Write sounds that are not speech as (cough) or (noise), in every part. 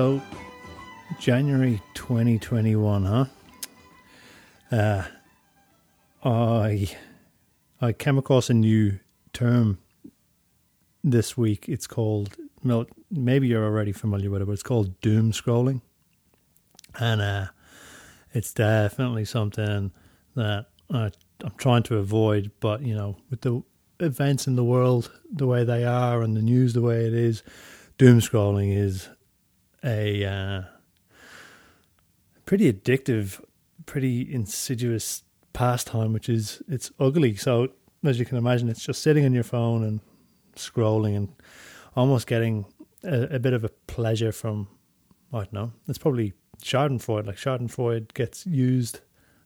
So, January 2021, huh? Uh, I I came across a new term this week. It's called, maybe you're already familiar with it, but it's called doom scrolling. And uh, it's definitely something that I, I'm trying to avoid, but, you know, with the events in the world the way they are and the news the way it is, doom scrolling is a uh, pretty addictive, pretty insidious pastime, which is it's ugly. So as you can imagine, it's just sitting on your phone and scrolling and almost getting a, a bit of a pleasure from I don't know. It's probably Schadenfreude. Like Schadenfreude gets used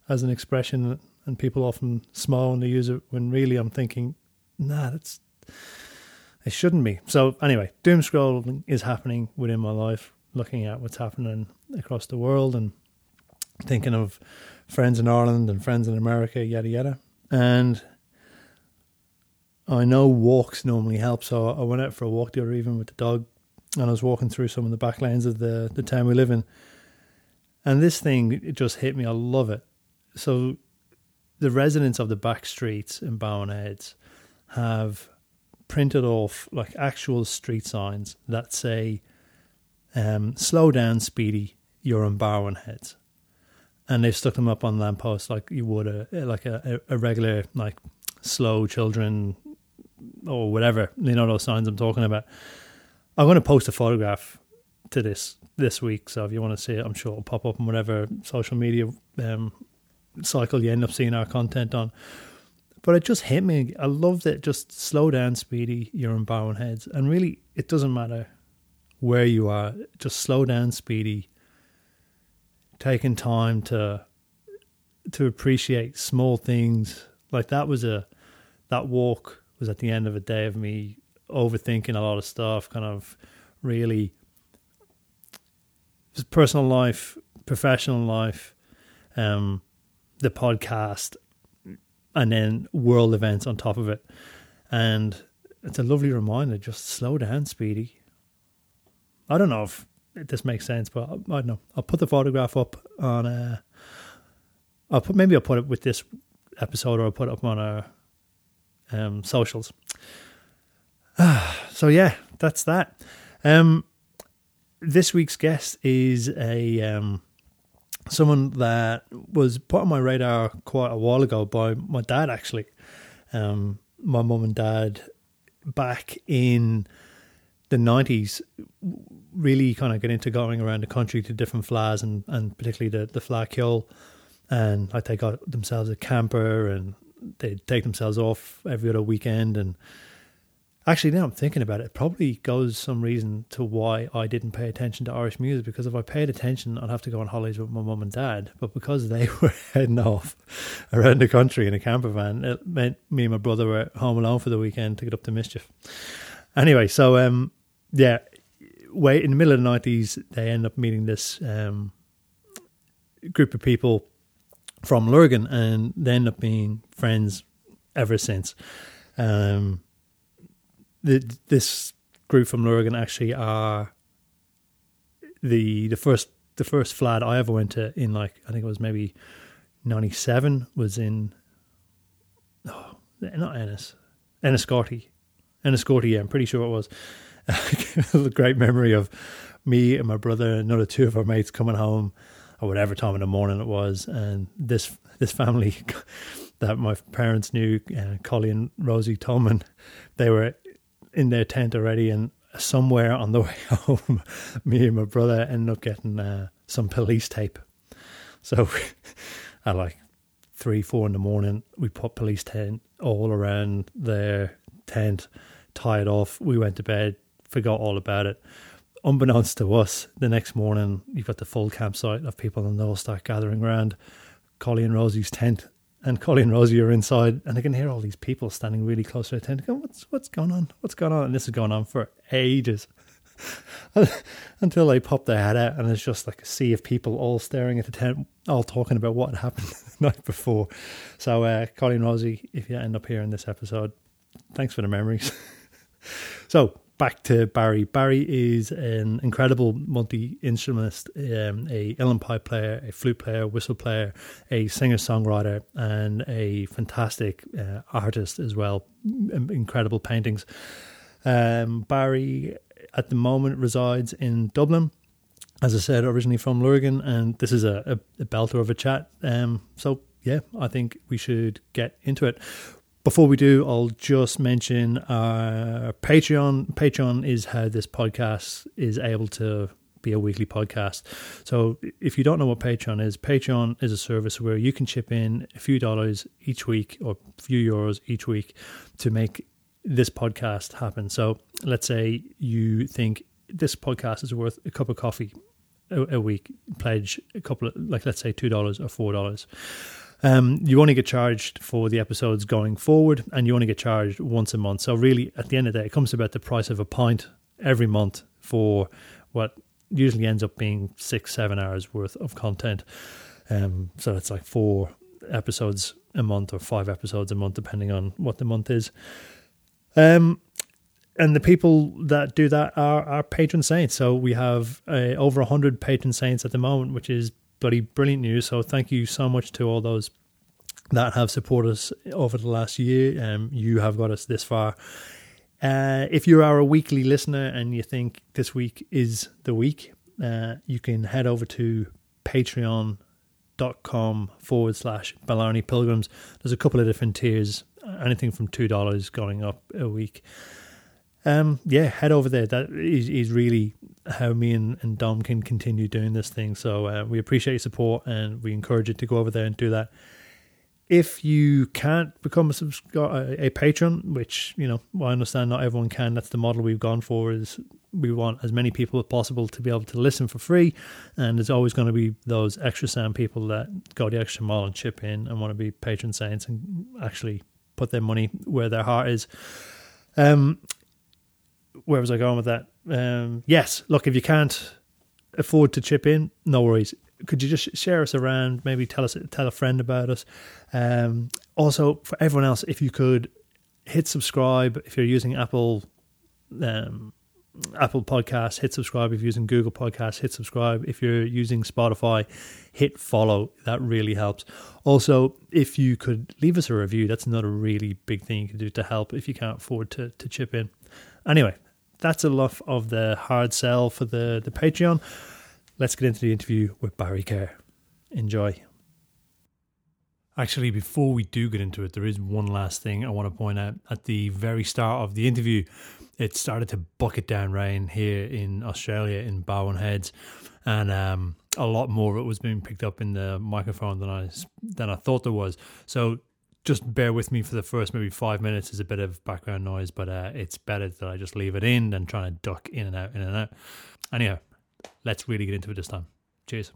as an expression, and people often smile when they use it. When really, I'm thinking, nah, that's it shouldn't be. So anyway, doom scrolling is happening within my life. Looking at what's happening across the world and thinking of friends in Ireland and friends in America, yada yada. And I know walks normally help, so I went out for a walk the other evening with the dog, and I was walking through some of the back lanes of the the town we live in. And this thing it just hit me. I love it. So the residents of the back streets in Bowen Heads have printed off like actual street signs that say um, "Slow down, Speedy, you're in Bowen Heads." and they've stuck them up on lampposts like you would a like a, a regular like slow children or whatever. You know those signs I'm talking about. I'm going to post a photograph to this this week, so if you want to see it, I'm sure it'll pop up on whatever social media um, cycle you end up seeing our content on. But it just hit me. I love that. Just slow down, Speedy. You're in Bowen Heads, and really, it doesn't matter where you are. Just slow down, Speedy taking time to to appreciate small things. Like that was a that walk was at the end of a day of me overthinking a lot of stuff, kind of really personal life, professional life, um, the podcast, and then world events on top of it. And it's a lovely reminder just slow down, Speedy. I don't know if this makes sense, but I, don't know. I'll put the photograph up on. Uh, I'll put maybe I'll put it with this episode, or I'll put it up on our um, socials. (sighs) so yeah, that's that. Um, this week's guest is a um, someone that was put on my radar quite a while ago by my dad. Actually, um, my mum and dad back in the nineties really kind of get into going around the country to different fleadhs and, and particularly the, the Fleadh Cheoil. And like they got themselves a camper and they'd take themselves off every other weekend. And actually, now I'm thinking about it, it probably goes some reason to why I didn't pay attention to Irish music because if I paid attention, I'd have to go on holidays with my mum and dad. But because they (laughs) were heading off around the country in a camper van, it meant me and my brother were home alone for the weekend to get up to mischief. Anyway, so um, yeah, way in the middle of the nineties, they end up meeting this um, group of people from Lurgan, and they end up being friends ever since. Um, the, this group from Lurgan actually are the the first the first fleadh I ever went to in like I think it was maybe ninety seven was in oh not Ennis Enniscorthy Enniscorthy yeah I'm pretty sure it was. (laughs) A great memory of me and my brother and another two of our mates coming home or whatever time in the morning it was, and this this family (laughs) that my parents knew, uh, Collie and Rosie Tolman, they were in their tent already, and somewhere on the (laughs) way home, me and my brother ended up getting uh, some police tape. So at like three, four in the morning, we put police tent all around their tent, tied off. We went to bed, forgot all about it. Unbeknownst to us, the next morning you've got the full campsite of people and they all start gathering around Collie and Rosie's tent. And Collie and Rosie are inside and they can hear all these people standing really close to the tent going, What's what's going on? What's going on? And this is going on for ages. (laughs) Until they pop their head out and it's just like a sea of people all staring at the tent, all talking about what happened (laughs) the night before. So uh Collie and Rosie, if you end up hearing this episode, thanks for the memories. (laughs) so back to Barry. Barry is an incredible multi instrumentalist, um, a uilleann pipe player, a flute player, whistle player, a singer songwriter, and a fantastic uh, artist as well. Incredible paintings. Um, Barry at the moment resides in Dublin. As I said, originally from Lurgan, and this is a, a, a belter of a chat. Um, so yeah, I think we should get into it. Before we do, I'll just mention our Patreon. Patreon is how this podcast is able to be a weekly podcast. So if you don't know what Patreon is, Patreon is a service where you can chip in a few dollars each week or a few euros each week to make this podcast happen. So let's say you think this podcast is worth a cup of coffee a, a week, pledge a couple of like let's say two dollars or four dollars. Um, you only get charged for the episodes going forward, and you only get charged once a month. So really, at the end of the day, it comes about the price of a pint every month for what usually ends up being six, seven hours worth of content. Um, so it's like four episodes a month or five episodes a month, depending on what the month is. Um, and the people that do that are our patron saints. So we have uh, over 100 patron saints at the moment, which is bloody brilliant news. So thank you so much to all those that have supported us over the last year. Um, you have got us this far. Uh, if you are a weekly listener and you think this week is the week, uh, you can head over to patreon.com forward slash Blarney Pilgrims. There's a couple of different tiers, anything from $2 going up a week. Um, yeah, head over there. That is, is really how me and, and Dom can continue doing this thing. So uh, we appreciate your support and we encourage you to go over there and do that. If you can't become a, subscri- a patron, which you know I understand not everyone can, that's the model we've gone for. Is we want as many people as possible to be able to listen for free, and there's always going to be those extra sound people that go the extra mile and chip in and want to be patron saints and actually put their money where their heart is. Um, where was I going with that? Um, yes, look, if you can't afford to chip in, no worries. Could you just share us around? Maybe tell us, tell a friend about us. Um, also, for everyone else, if you could hit subscribe if you're using Apple um, Apple Podcasts, hit subscribe. If you're using Google Podcasts, hit subscribe. If you're using Spotify, hit follow. That really helps. Also, if you could leave us a review, that's another really big thing you can do to help if you can't afford to, to chip in. Anyway, that's enough of the hard sell for the, the Patreon. Let's get into the interview with Barry Kerr. Enjoy. Actually, before we do get into it, there is one last thing I want to point out. At the very start of the interview, it started to bucket down rain here in Australia in Bowen Heads, and um, a lot more of it was being picked up in the microphone than I than I thought there was. So just bear with me for the first maybe five minutes is a bit of background noise, but uh, it's better that I just leave it in than trying to duck in and out, in and out. Anyhow, let's really get into it this time. Cheers.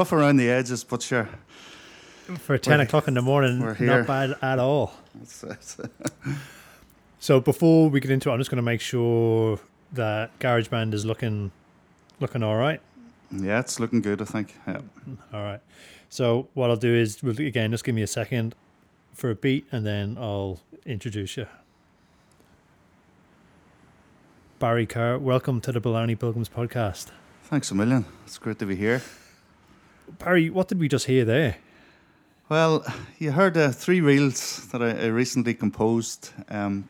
Rough around the edges, but sure. For 10 We're- o'clock in the morning, we're here. not bad at all. It's, (laughs) So before we get into it, I'm just going to make sure that GarageBand is looking looking all right. yeah, it's looking good. I think. Yeah. All right. So what I'll do is, again, just give me a second for a beat, and then I'll introduce you. Barry Kerr, welcome to the Blarney Pilgrims podcast. Thanks a million. It's great to be here. Barry, what did we just hear there? Well, you heard uh, three reels that I, I recently composed um,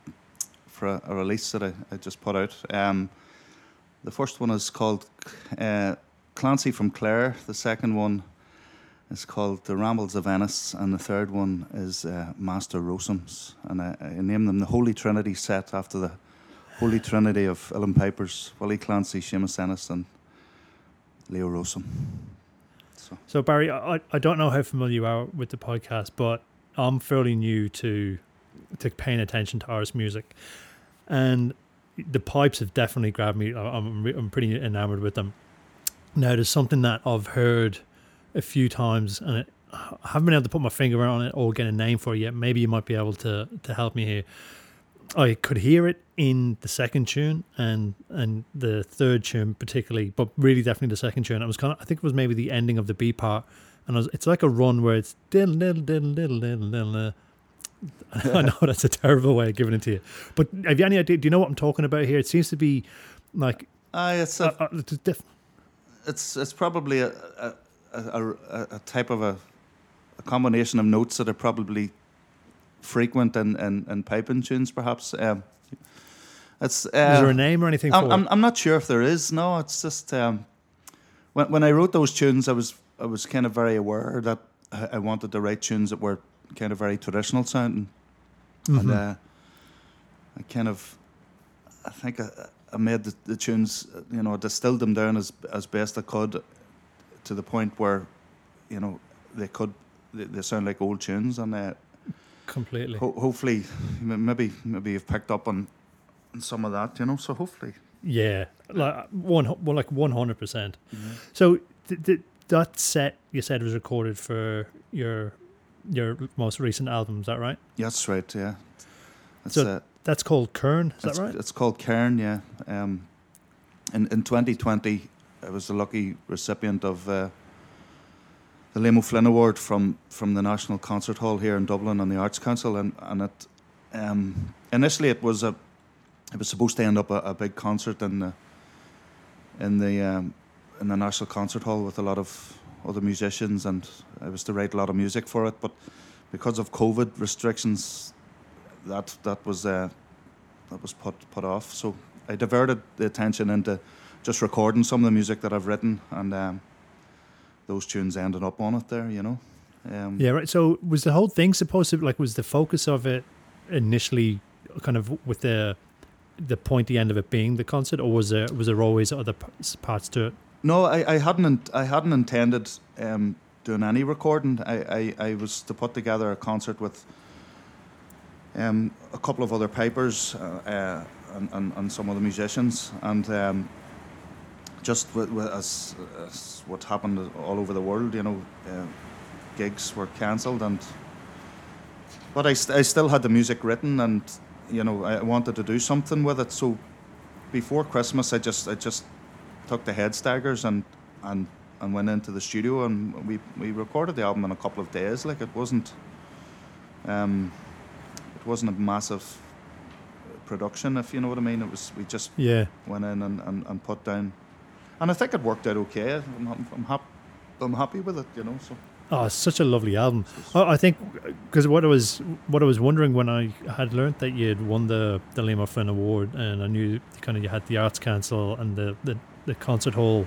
for a, a release that I, I just put out. Um, the first one is called uh, Clancy from Clare. The second one is called The Rambles of Ennis, and the third one is uh, Master Rowsome's. And I, I named them the Holy Trinity set after the Holy Trinity of uilleann pipers, Willie Clancy, Seamus Ennis, and Leo Rowsome. So So Barry, I, I don't know how familiar you are with the podcast, but I'm fairly new to to paying attention to Irish music, and the pipes have definitely grabbed me. I'm I'm pretty enamored with them. Now, there's something that I've heard a few times, and it, I haven't been able to put my finger on it or get a name for it yet. Maybe you might be able to to help me here. I could hear it in the second tune and and the third tune particularly, but really definitely the second tune. It was kind of I think it was maybe the ending of the B part, and I was, it's like a run where it's diddle diddle diddle diddle diddle diddle. (laughs) I know that's a terrible way of giving it to you, but have you any idea? Do you know what I'm talking about here? It seems to be like uh, it's a uh, uh, it's diff- it's it's probably a a, a, a, a type of a, a combination of notes that are probably frequent and, in, and piping tunes, perhaps. Um, it's is there uh, a name or anything I'm, for I'm? I'm not sure if there is. No, it's just um, when when I wrote those tunes, I was I was kind of very aware that I wanted to write tunes that were kind of very traditional sounding, and Mhm. uh, I kind of I think I, I made the, the tunes, uh, you know, distilled them down as as best I could, to the point where, you know, they could they, they sound like old tunes, and uh, Completely. ho- hopefully maybe maybe you've picked up on, on some of that, you know. So hopefully, Yeah, like one, well, like one hundred percent. So th- th- that set you said was recorded for your your most recent album. Is that right? Yeah, that's right. Yeah, it's, So uh, That's called Kern. Is that right? It's called Kern. Yeah. Um, in in 2020, I was the lucky recipient of uh, the Liam O'Flynn Award from from the National Concert Hall here in Dublin and the Arts Council, and and it um, initially it was a it was supposed to end up a, a big concert in the in the um, in the National Concert Hall with a lot of other musicians, and I was to write a lot of music for it, but because of COVID restrictions, that that was uh, that was put put off. So I diverted the attention into just recording some of the music that I've written, and um, those tunes ended up on it there. You know. Um, yeah, right. So was the whole thing supposed to like was the focus of it initially kind of with the the pointy end of it being the concert, or was there was there always other parts to it? No, I, I hadn't. I hadn't intended um, doing any recording. I, I, I was to put together a concert with um, a couple of other pipers uh, uh, and, and, and some other musicians, and um, just with, with as, as what happened all over the world, you know, uh, gigs were cancelled, and but I, st- I still had the music written, and you know, I wanted to do something with it. So before Christmas, I just I just took the head staggers and and and went into the studio and we we recorded the album in a couple of days. Like it wasn't um it wasn't a massive production, if you know what I mean. It was we just Yeah, went in and, and, and put down, and I think it worked out okay. I'm I'm, I'm, hap- I'm happy with it, you know. So Oh, such a lovely album. I think because what I was what I was wondering when I had learnt that you had won the the Liam O'Flynn Award, and I knew kind of you had the Arts Council and the the, the concert hall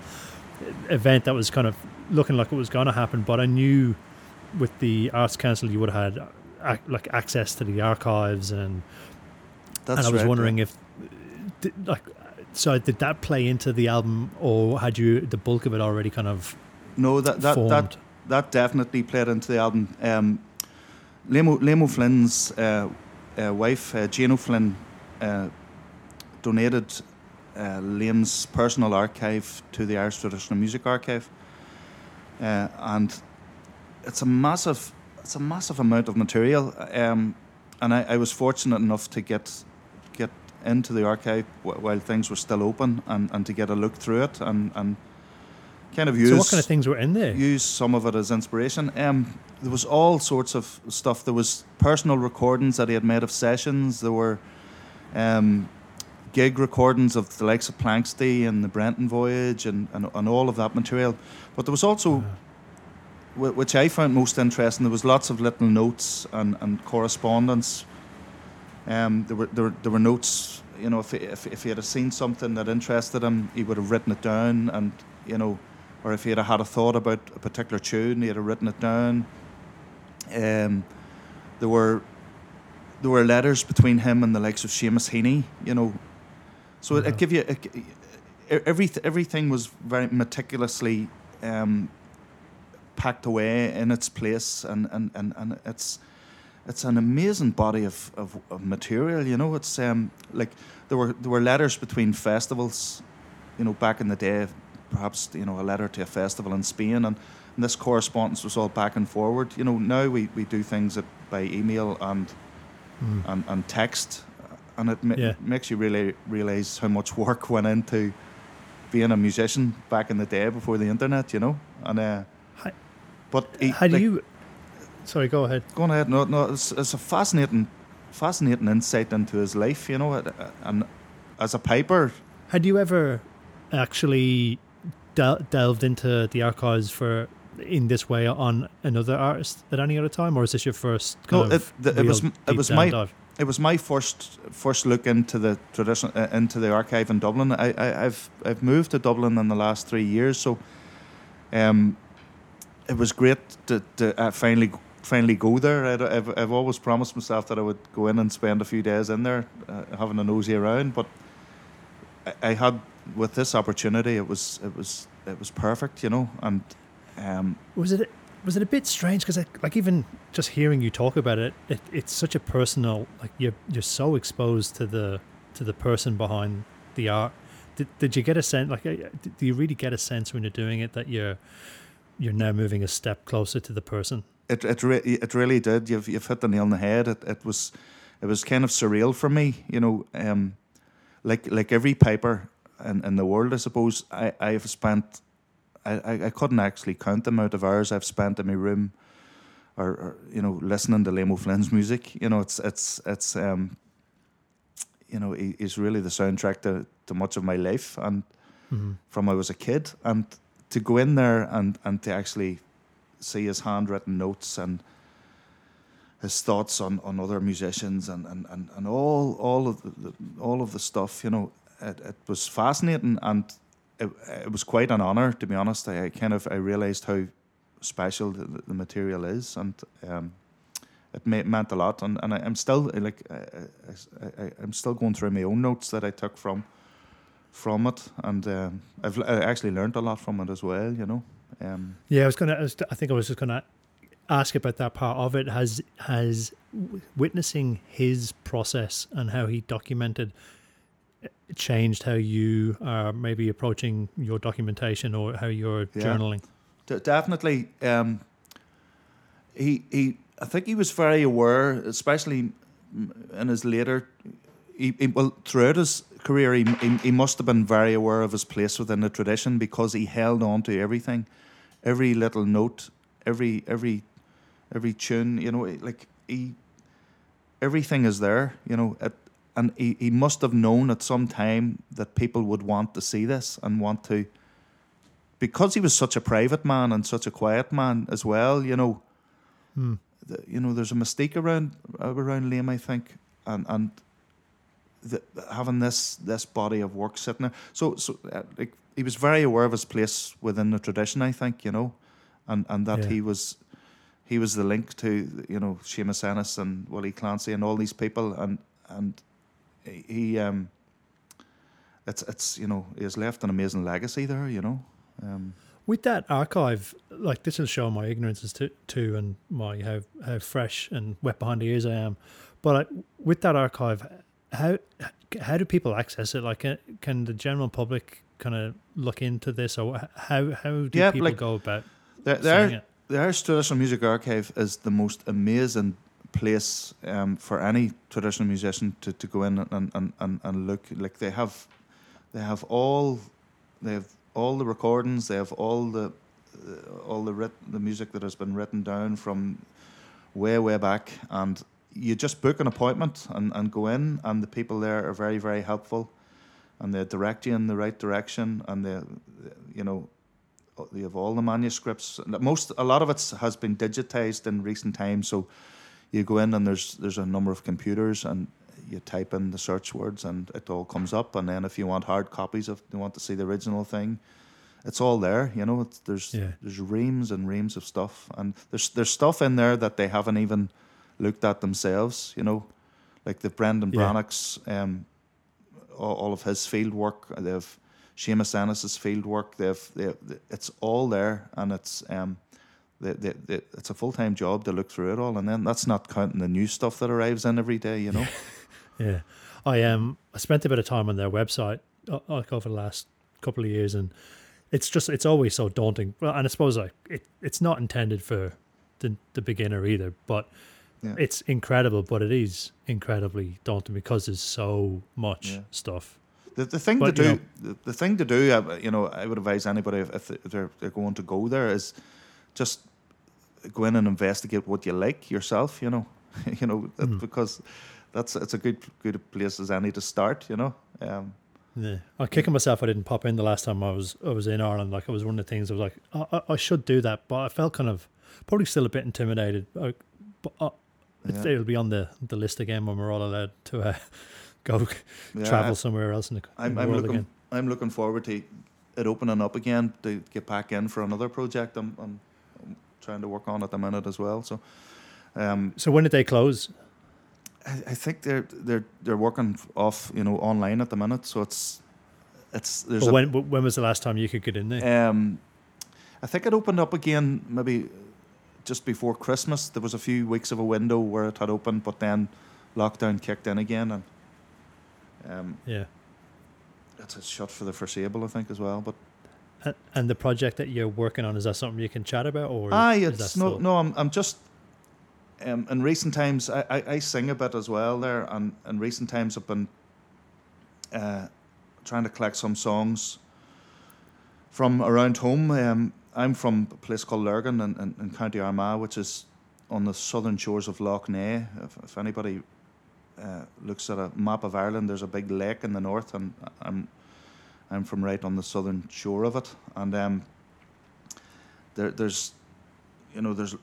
event that was kind of looking like it was going to happen, but I knew with the Arts Council you would have had ac- like access to the archives, and that's and I was right, wondering if like so did that play into the album, or had you the bulk of it already kind of no that that formed? that that definitely played into the album. Um, Liam, O- Liam O'Flynn's uh, uh, wife, uh, Jane O'Flynn, uh, donated uh, Liam's personal archive to the Irish Traditional Music Archive. uh, and it's a massive, it's a massive amount of material. Um, and I, I was fortunate enough to get into the archive while things were still open, and, and to get a look through it, and, and kind of use. So what kind of things were in there? Use some of it as inspiration. Um, there was all sorts of stuff. There was personal recordings that he had made of sessions. There were um, gig recordings of the likes of Planxty and the Brendan Voyage and, and, and all of that material. But there was also, Uh, wh- which I found most interesting, there was lots of little notes and, and correspondence. Um, there were there were, there were notes. You know, if, he, if if he had seen something that interested him, he would have written it down, and you know, or if he had had a thought about a particular tune, he had have written it down. Um, there were there were letters between him and the likes of Seamus Heaney. You know, so it, it give you it, every everything was very meticulously um, packed away in its place, and, and, and, and it's it's an amazing body of, of, of material. You know, it's um, like there were there were letters between festivals. You know, back in the day, perhaps you know a letter to a festival in Spain, and, and this correspondence was all back and forward. You know, now we, we do things by email and Mm. and, and text, and it ma- Yeah. makes you really realize how much work went into being a musician back in the day before the internet. You know, and uh, Hi- but How do like, you? Sorry, go ahead. Go ahead. No, no, it's, it's a fascinating, fascinating insight into his life. You know, and as a piper, Had you ever actually del- delved into the archives for in this way on another artist at any other time, or is this your first? No, it- the- it was it was my- dive? it was my first first look into the tradition uh, into the archive in Dublin. I, I I've I've moved to Dublin in the last three years, so um, it was great to, to uh, finally finally go there. I'd, I've I've always promised myself that I would go in and spend a few days in there, uh, having a nosy around. But I, I had with this opportunity, it was it was it was perfect, you know, and um, Was it was it a bit strange because like even just hearing you talk about it, it, it's such a personal like you're you're so exposed to the to the person behind the art. Did, did you get a sense like uh, do you really get a sense when you're doing it that you're you're now moving a step closer to the person? It it re- it really did. You've you've hit the nail on the head. It it was it was kind of surreal for me. You know, um, like like every piper in, in the world, I suppose. I I have spent. I, I, I couldn't actually count the amount of hours I've spent in my room, or, or you know, listening to Liam O'Flynn's music. You know, it's it's it's um, you know, he, he's really the soundtrack to, to much of my life, and Mm-hmm. from I was a kid, and to go in there and and to actually see his handwritten notes and his thoughts on, on other musicians and, and, and, and all all of the, all of the stuff, you know, it, it was fascinating and it, it was quite an honor to be honest. I, I kind of I realized how special the, the material is and um, it meant a lot and, and I, I'm still like I, I'm still going through my own notes that I took from from it and um, I've I actually learned a lot from it as well, you know. Um, Yeah, I was gonna. I, was, I think I was just gonna ask about that part of it. Has has witnessing his process and how he documented uh, changed how you are maybe approaching your documentation or how you're Yeah. journaling? D- definitely. Um, he he. I think he was very aware, especially in his later. He, he, well, throughout his career, he, he he must have been very aware of his place within the tradition because he held on to everything, every little note, every every every tune. You know, like he. Everything is there. You know, at, and he, he must have known at some time that people would want to see this and want to because he was such a private man and such a quiet man as well, you know, Hmm. the, you know, there's a mistake around around Liam, I think, and and the, having this this body of work sitting there. So so uh, like he was very aware of his place within the tradition, I think, you know, and and that Yeah. he was he was the link to you know Seamus Ennis and Willie Clancy and all these people, and and he um. It's it's you know he has left an amazing legacy there, you know. Um, With that archive, like this will show my ignorance as to too, and my how how fresh and wet behind the ears I am. But I, with that archive, how how do people access it? Like, uh, can the general public kind of look into this, or how how do Yeah, people like- go about? The, the, saying Ir- it. the Irish Traditional Music Archive is the most amazing place um, for any traditional musician to, to go in and, and, and, and look. Like they have, they have all, they have all the recordings. They have all the, uh, all the writ- the music that has been written down from way way back, and you just book an appointment and, and go in, and the people there are very very helpful, and they direct you in the right direction, and they, you know, they have all the manuscripts. Most a lot of it has been digitized in recent times, so you go in and there's there's a number of computers and you type in the search words and it all comes up. And then if you want hard copies if you want to see the original thing, it's all there. You know, it's, there's Yeah. there's reams and reams of stuff, and there's there's stuff in there that they haven't even looked at themselves. You know, like the Brendan Yeah. Breathnach's, um, all, all of his field work. They've Seamus Ennis's field work. They've, they it's all there, and it's um, they, they, they, it's a full time job to look through it all, and then that's not counting the new stuff that arrives in every day. You know. (laughs) Yeah, I um I spent a bit of time on their website uh, like over the last couple of years, and it's just it's always so daunting. Well, and I suppose like it, it's not intended for the the beginner either, but Yeah. it's incredible. But it is incredibly daunting because there's so much Yeah. stuff. The, the thing But, to do, the, the thing to do, uh, you know, I would advise anybody if, if they're, they're going to go there is just go in and investigate what you like yourself. You know, (laughs) you know Mhm. because that's it's a good good place as any to start. You know, um, Yeah, I'm kicking myself. I didn't pop in the last time I was I was in Ireland. Like it was one of the things I was like, I, I, I should do that, but I felt kind of probably still a bit intimidated. Uh, But uh, Yeah. it'll be on the, the list again when we're all allowed to uh, (laughs) go yeah, travel somewhere else in the, in I'm, the I'm world looking again. I'm looking forward to it opening up again to get back in for another project. I'm, I'm, I'm trying to work on at the minute as well. So. Um, So when did they close? I, I think they're they're they're working off you know online at the minute, so it's it's there's But when when was the last time you could get in there? um, I think it opened up again maybe just before Christmas. There was a few weeks of a window where it had opened, but then lockdown kicked in again, and um, yeah, it's, shut for the foreseeable, I think, as well. But and, and the project that you're working on is that something you can chat about, or aye, it's no no. I'm I'm just. Um, in recent times, I, I, I sing a bit as well there, and in recent times, I've been uh, trying to collect some songs from around home. Um, I'm from a place called Lurgan in, in, in County Armagh, which is on the southern shores of Lough Neagh. If, if anybody uh, looks at a map of Ireland, there's a big lake in the north, and I'm I'm from right on the southern shore of it. And um, there, there's, you know, there's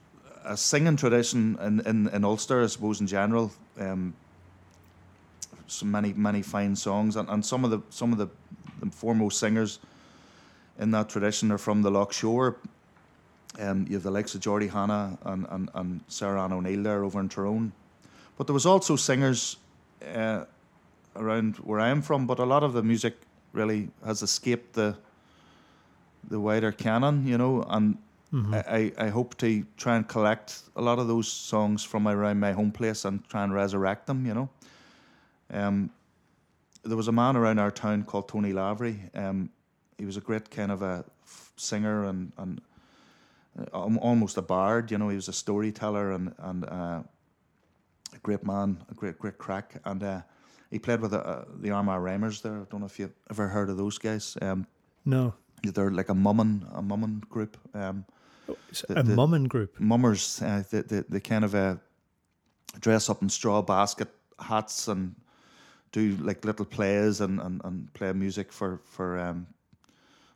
a singing tradition in, in, in Ulster, I suppose, in general. Um, so many many fine songs, and, and some of the some of the, the foremost singers in that tradition are from the Lough Shore. Um, you have the likes of Geordie Hanna and, and, and Sarah Ann O'Neill there over in Tyrone. But there was also singers uh, around where I am from, but a lot of the music really has escaped the the wider canon, you know, and Mhm. I, I I hope to try and collect a lot of those songs from around my home place and try and resurrect them, you know. Um, there was a man around our town called Tony Lavery. Um, he was a great kind of a singer and and uh, almost a bard. You know, he was a storyteller and and uh, a great man, a great great crack. And uh, he played with uh, the Armagh Rhymers there. I don't know if you've ever heard of those guys. Um, no, they're like a mummin a mummin group. Um, It's the- a the- mummin group. mummers, uh, they, they, they kind of uh, dress up in straw basket hats and do like little plays and, and, and play music for for um,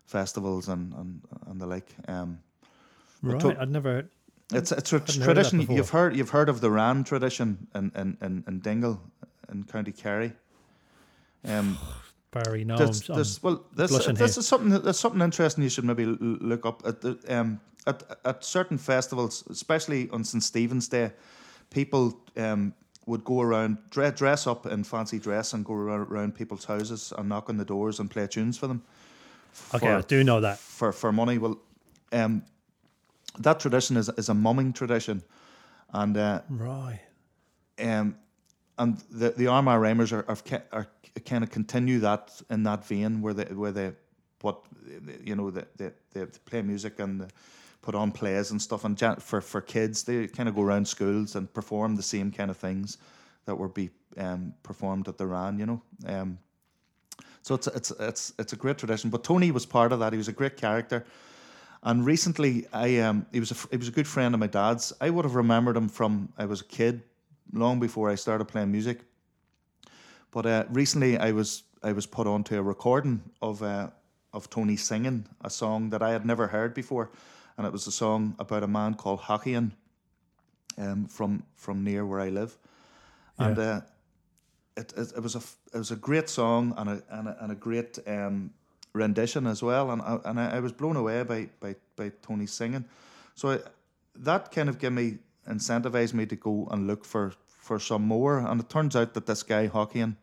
festivals and, and, and the like. Um, Right, to- I'd never. it's it's a Hadn't heard tradition. You've heard you've heard of the Wren tradition in in, in, in Dingle in County Kerry. Um, (sighs) Barry, no, this, I'm, this, well, this, this is something that's something interesting. You should maybe look up at the um, at at certain festivals, especially on St Stephen's Day. People um, would go around dress, dress up in fancy dress and go around, around people's houses and knock on the doors and play tunes for them. Okay, for- I do know that. for for money. Well, um, that tradition is is a mumming tradition, and uh, Right. um, and the the Armagh Rhymers are are, are kind of continue that in that vein where they where they what you know they they, they play music and put on plays and stuff. And for for kids, they kind of go around schools and perform the same kind of things that were be um, performed at the Wren. You know. Um, so it's it's it's it's a great tradition. But Tony was part of that. He was a great character. And recently, I um, he was a he was a good friend of my dad's. I would have remembered him from I was a kid, long before I started playing music. But uh, recently, I was I was put onto a recording of uh, of Tony singing a song that I had never heard before, and it was a song about a man called Hockeyan, um, from from near where I live, and uh, it, it it was a it was a great song and a and a, and a great um, rendition as well, and I, and I, was blown away by by by Tony singing, so I, that kind of gave me incentivized me to go and look for for some more, and it turns out that this guy Hockeyan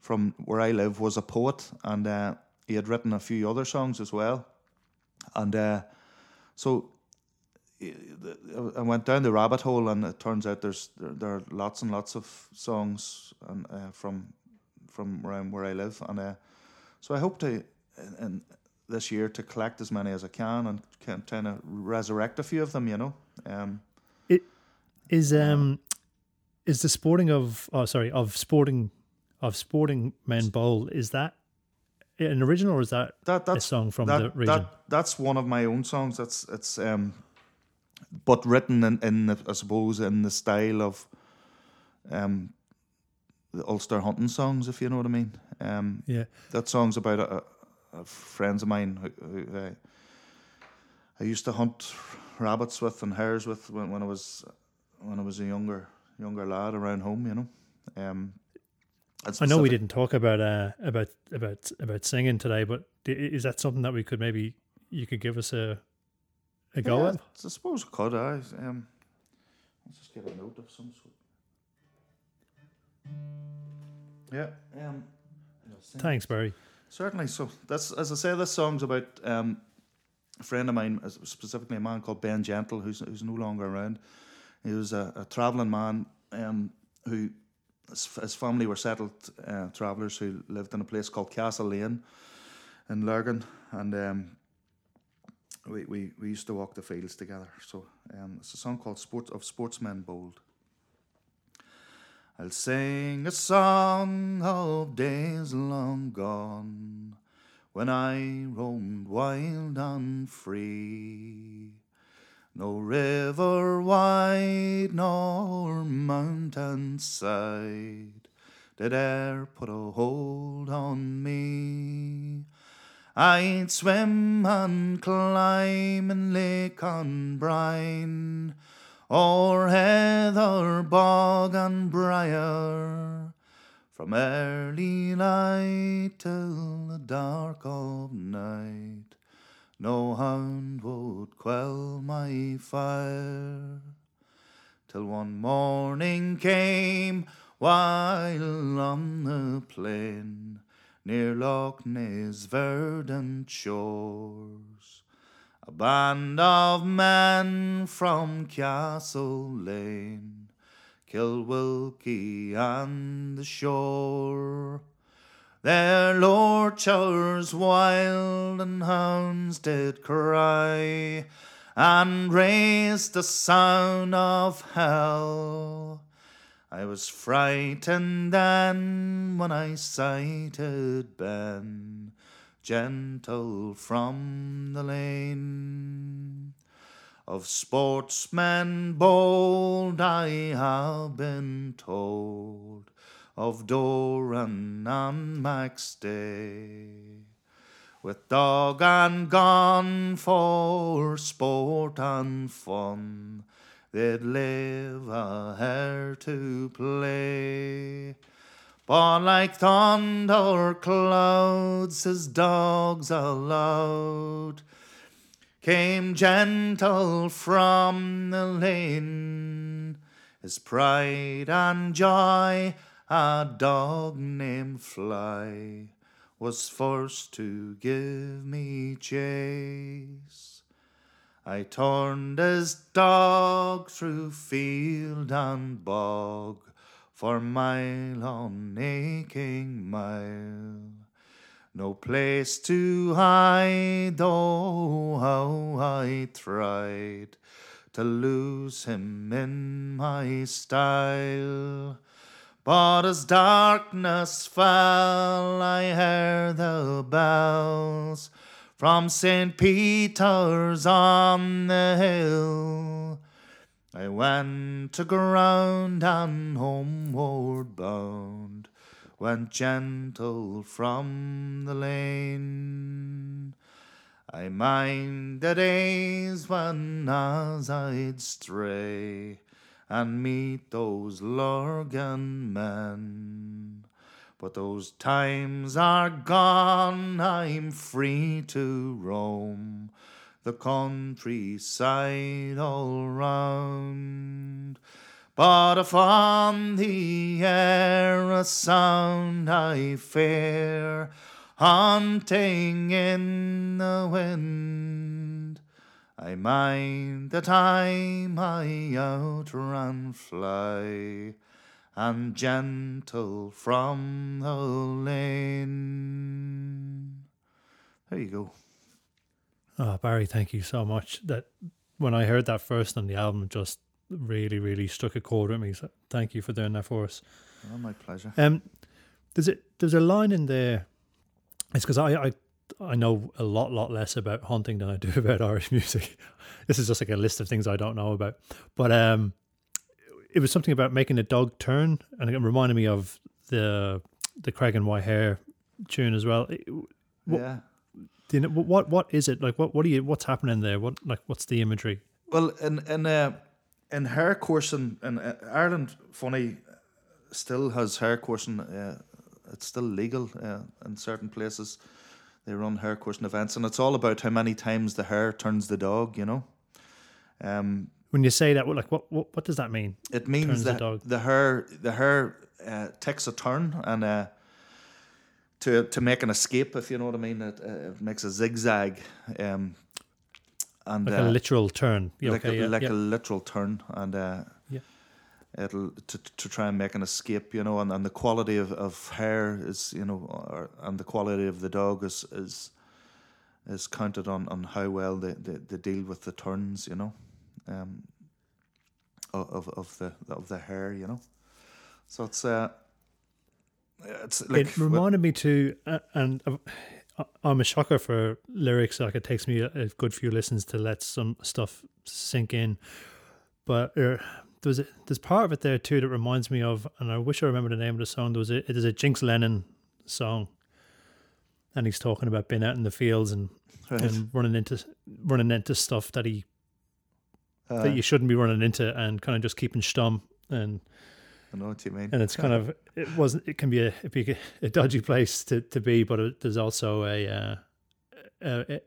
from where I live was a poet, and uh, he had written a few other songs as well, and uh, so I went down the rabbit hole, and it turns out there's there, there are lots and lots of songs and uh, from from around where I live, and uh, so I hope to in, this year to collect as many as I can and can kind of resurrect a few of them. You know, um, It is um is the sporting of oh sorry of sporting of sporting men bowl is that an original or is that that a song from that, the region? That, that's one of my own songs. That's it's um, but written in, in the, I suppose in the style of um, the Ulster hunting songs, if you know what I mean. Um, yeah, that song's about a, a, friends of mine who, who I, I used to hunt rabbits with and hares with when, when I was when I was a younger younger lad around home. You know. Um, I know we didn't talk about uh about about about singing today, but is that something that we could maybe you could give us a a go Yeah? I suppose I could. I um, let's just get a note of some sort. Yeah. Um. Thanks, Barry. Certainly. So that's as I say, this song's about um, a friend of mine, specifically a man called Ben Gentle, who's who's no longer around. He was a, a travelling man um, who his, his family were settled uh, travellers who lived in a place called Castle Lane in Lurgan, and um, we, we, we used to walk the fields together. So um, it's a song called "Sports of Sportsmen Bold." I'll sing a song of days long gone when I roamed wild and free. No river wide nor mountain side did e'er put a hold on me. I'd swim and climb in lake and brine, o'er heather, bog and briar, from early light till the dark of night. No hound would quell my fire till one morning came while on the plain near Lough Neagh's verdant shores. A band of men from Castle Lane, Kilwilkie and the shore. Their lurchers wild and hounds did cry, and raised the sound of hell. I was frightened then when I sighted Ben, gentle from the lane. Of sportsmen bold I have been told, of Doran and Max Day. With dog and gun for sport and fun, live a hare to play. But like thunder clouds, his dogs aloud came gentle from the lane. His pride and joy, a dog named Fly, was forced to give me chase. I turned his dog through field and bog for mile on aching mile. no place to hide, though how I tried to lose him in my style. But as darkness fell, I heard the bells from St. Peter's on the hill. I went to ground and homeward bound, went gentle from the lane. I mind the days when as I'd stray and meet those Lurgan men. But those times are gone, I'm free to roam the countryside all round. But if on the air a sound I fear, haunting in the wind, I mind the time I outran fly, and gentle from the lane. There you go. Oh, Barry, thank you so much. That when I heard that first on the album, just really, really struck a chord with me. So thank you for doing that for us. Oh, my pleasure. Um, there's a there's a line in there. It's because I, I I know a lot lot less about hunting than I do (laughs) about Irish music. this is just like a list of things I don't know about. But um, it was something about making a dog turn, and it reminded me of the the Craig and White Hare tune as well. What, yeah. Do you know, what what is it like? What what are you? What's happening there? What like what's the imagery? Well, in in uh, in hare coursing in uh, Ireland, funny, still has hare coursing. Uh, it's still legal uh, in certain places. They run hare coursing events, and it's all about how many times the hare turns the dog. You know. Um, when you say that, what like what what, what does that mean? It means the that dog. the hare the hare uh, takes a turn and. Uh, to, to make an escape, if you know what I mean, it, uh, it makes a zigzag, um, and Like uh, a literal turn. Yeah, like okay, a, yeah, like yeah. a literal turn, and uh, Yeah. it'll to to try and make an escape, you know, and, and the quality of, of hare is, you know, or, and the quality of the dog is is is counted on, on how well they, they, they deal with the turns, you know, um, of of the of the hare, you know. So it's uh, it's like it reminded me to, uh, and uh, I'm a shocker for lyrics. Like it takes me a, a good few listens to let some stuff sink in. But uh, there's a, there's part of it there too that reminds me of, and I wish I remember the name of the song. There was a, it is a Jinx Lennon song, and he's talking about being out in the fields and right. and running into running into stuff that he Uh, that you shouldn't be running into, and kind of just keeping stum and I know what you mean. and it's kind of it wasn't it can be a it be a dodgy place to, to be but it, there's also a, uh, a, a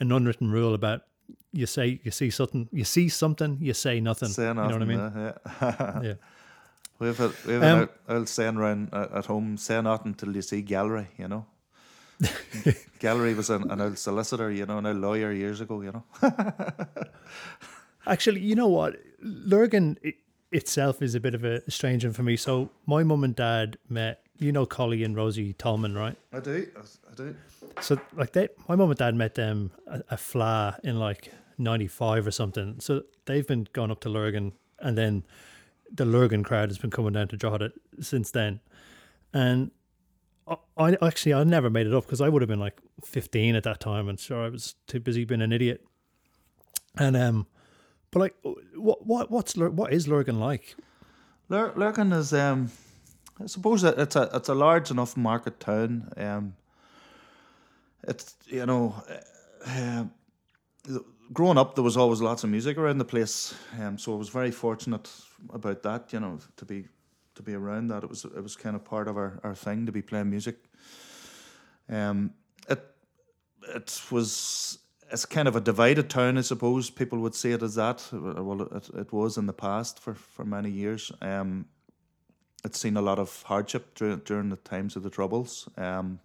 an unwritten rule about you say you see something you see something you say nothing Say you know what I mean yeah. yeah (laughs) We have a, we have Um, an old, old saying around uh, at home, say nothing till you see gallery, you know. (laughs) gallery was an, an old solicitor, you know, and a lawyer years ago, you know. (laughs) actually you know what Lurgan itself is a bit of a strange one for me so my mum and dad met you know Collie and Rosie Tolman right I do, I do. So like they, my mum and dad met them a, a fleadh in like '95 or something. So they've been going up to Lurgan, and then the Lurgan crowd has been coming down to Drogheda since then. And I, I actually I never made it up because I would have been like 15 at that time, and sure I was too busy being an idiot. And um, but like, what what what's what is Lurgan like? Lur- Lurgan is, um, I suppose it's a it's a large enough market town. Um, it's you know, uh, growing up there was always lots of music around the place, um, so I was very fortunate about that. You know, to be to be around that. It was it was kind of part of our, our thing to be playing music. Um, it it was it's kind of a divided town, I suppose. People would say it as that. Well, it, it was in the past for, for many years. Um, it's seen a lot of hardship during, during the times of the troubles. Um,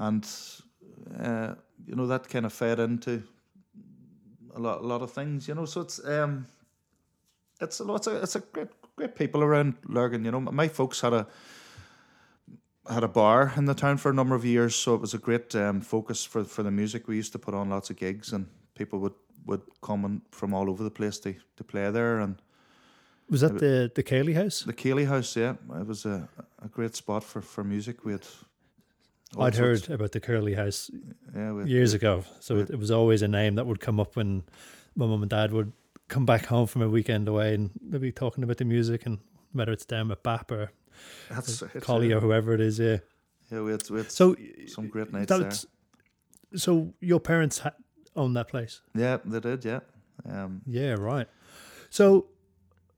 And, uh, you know, that kind of fed into a lot, a lot of things, you know. So it's um, it's a lot. It's a, it's a great, great people around Lurgan. You know, my folks had a had a bar in the town for a number of years, so it was a great um, focus for for the music. We used to put on lots of gigs, and people would would come in from all over the place to to play there. And Was that the the Cayley House? the Keeley House, yeah, it was a a great spot for for music. We had. I'd sorts- heard about the Curly House yeah, had, years ago, so it, it was always a name that would come up when my mum and dad would come back home from a weekend away, and they'd be talking about the music and whether it's them at BAP or That's it, Collie yeah. or whoever it is. Yeah. Yeah, we had, we had So some great nights there. so your parents ha- own that place. Yeah, they did. Yeah. Um, Yeah, right. So,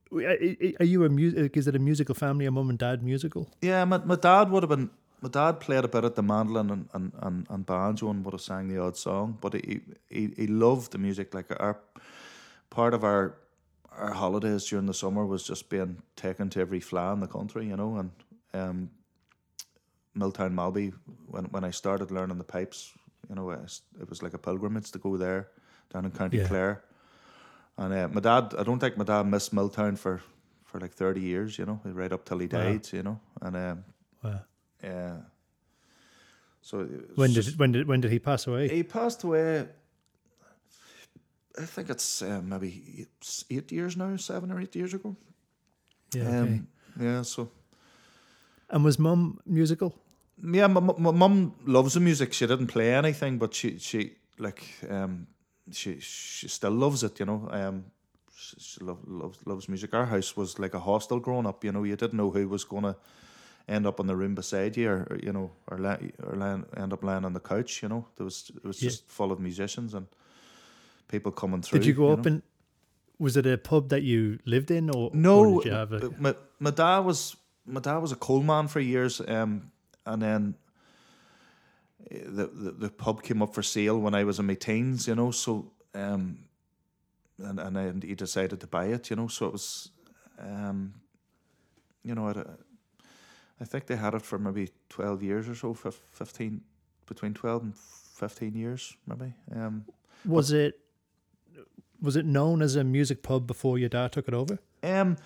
w- i- i- are you a music? Is it a musical family? A mum and dad musical? yeah, my, my dad would have been. My dad played a bit at the mandolin and, and, and, and banjo and would have sang the odd song, but he, he he loved the music. Like our part of our our holidays during the summer was just being taken to every fleadh in the country, you know. And um, Miltown Malbay, when when I started learning the pipes, you know, it was like a pilgrimage to go there down in County Yeah. Clare. And uh, my dad, I don't think my dad missed Milltown for, for like 30 years, you know, right up till he Wow. died, you know. And um, Wow. yeah. So When just- did when did when did he pass away? he passed away? I think it's uh, maybe eight, eight years now, seven or eight years ago. Yeah. okay. Um, yeah. So and was mum musical? yeah, my, mum loves the music. She didn't play anything, but she she like um she she still loves it. You know. Um, she, she love, loves loves music. Our house was like a hostel growing up. You know, you didn't know who was gonna end up in the room beside you, or, or, you know, or la- or lying, end up lying on the couch. You know, there was it was Yeah. just full of musicians and people coming through. Did you go up know? and was it a pub that you lived in, or No, or did you have a, my my dad was my dad was a coal man for years, um, and then uh, the, the the pub came up for sale when I was in my teens, you know. So um, and and he decided to buy it, you know. So it was, um, you know, I, I think they had it for maybe twelve years or so, fifteen between twelve and fifteen years, maybe. Um, was it was it known as a music pub before your dad took it over? Um,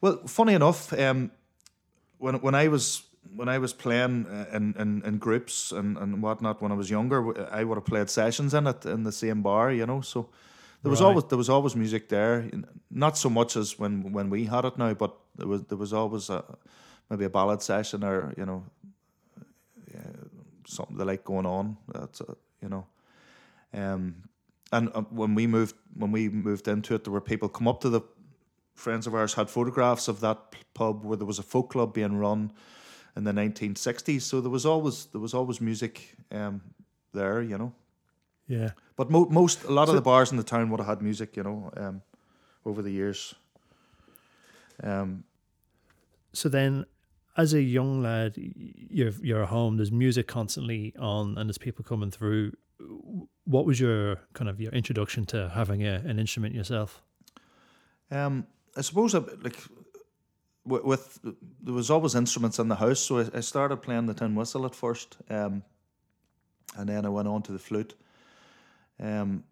well, funny enough, um, when when I was when I was playing uh, in, in, in groups and, and whatnot when I was younger, I would have played sessions in it in the same bar, you know. So there was Right. always there was always music there. Not so much as when when we had it now, but there was there was always a maybe a ballad session or you know yeah, something they like going on. That's uh, you know. Um, and uh, when we moved when we moved into it, there were people come up to the friends of ours had photographs of that pub where there was a folk club being run in the 1960s. So there was always there was always music um, there, you know. Yeah. But mo- most a lot So- of the bars in the town would have had music, you know, um, over the years. Um, So then, as a young lad, you're you're at home. There's music constantly on, and there's people coming through. What was your kind of your introduction to having a, an instrument yourself? Um, I suppose I, like with, with there was always instruments in the house, so I, I started playing the tin whistle at first, um, and then I went on to the flute. Um,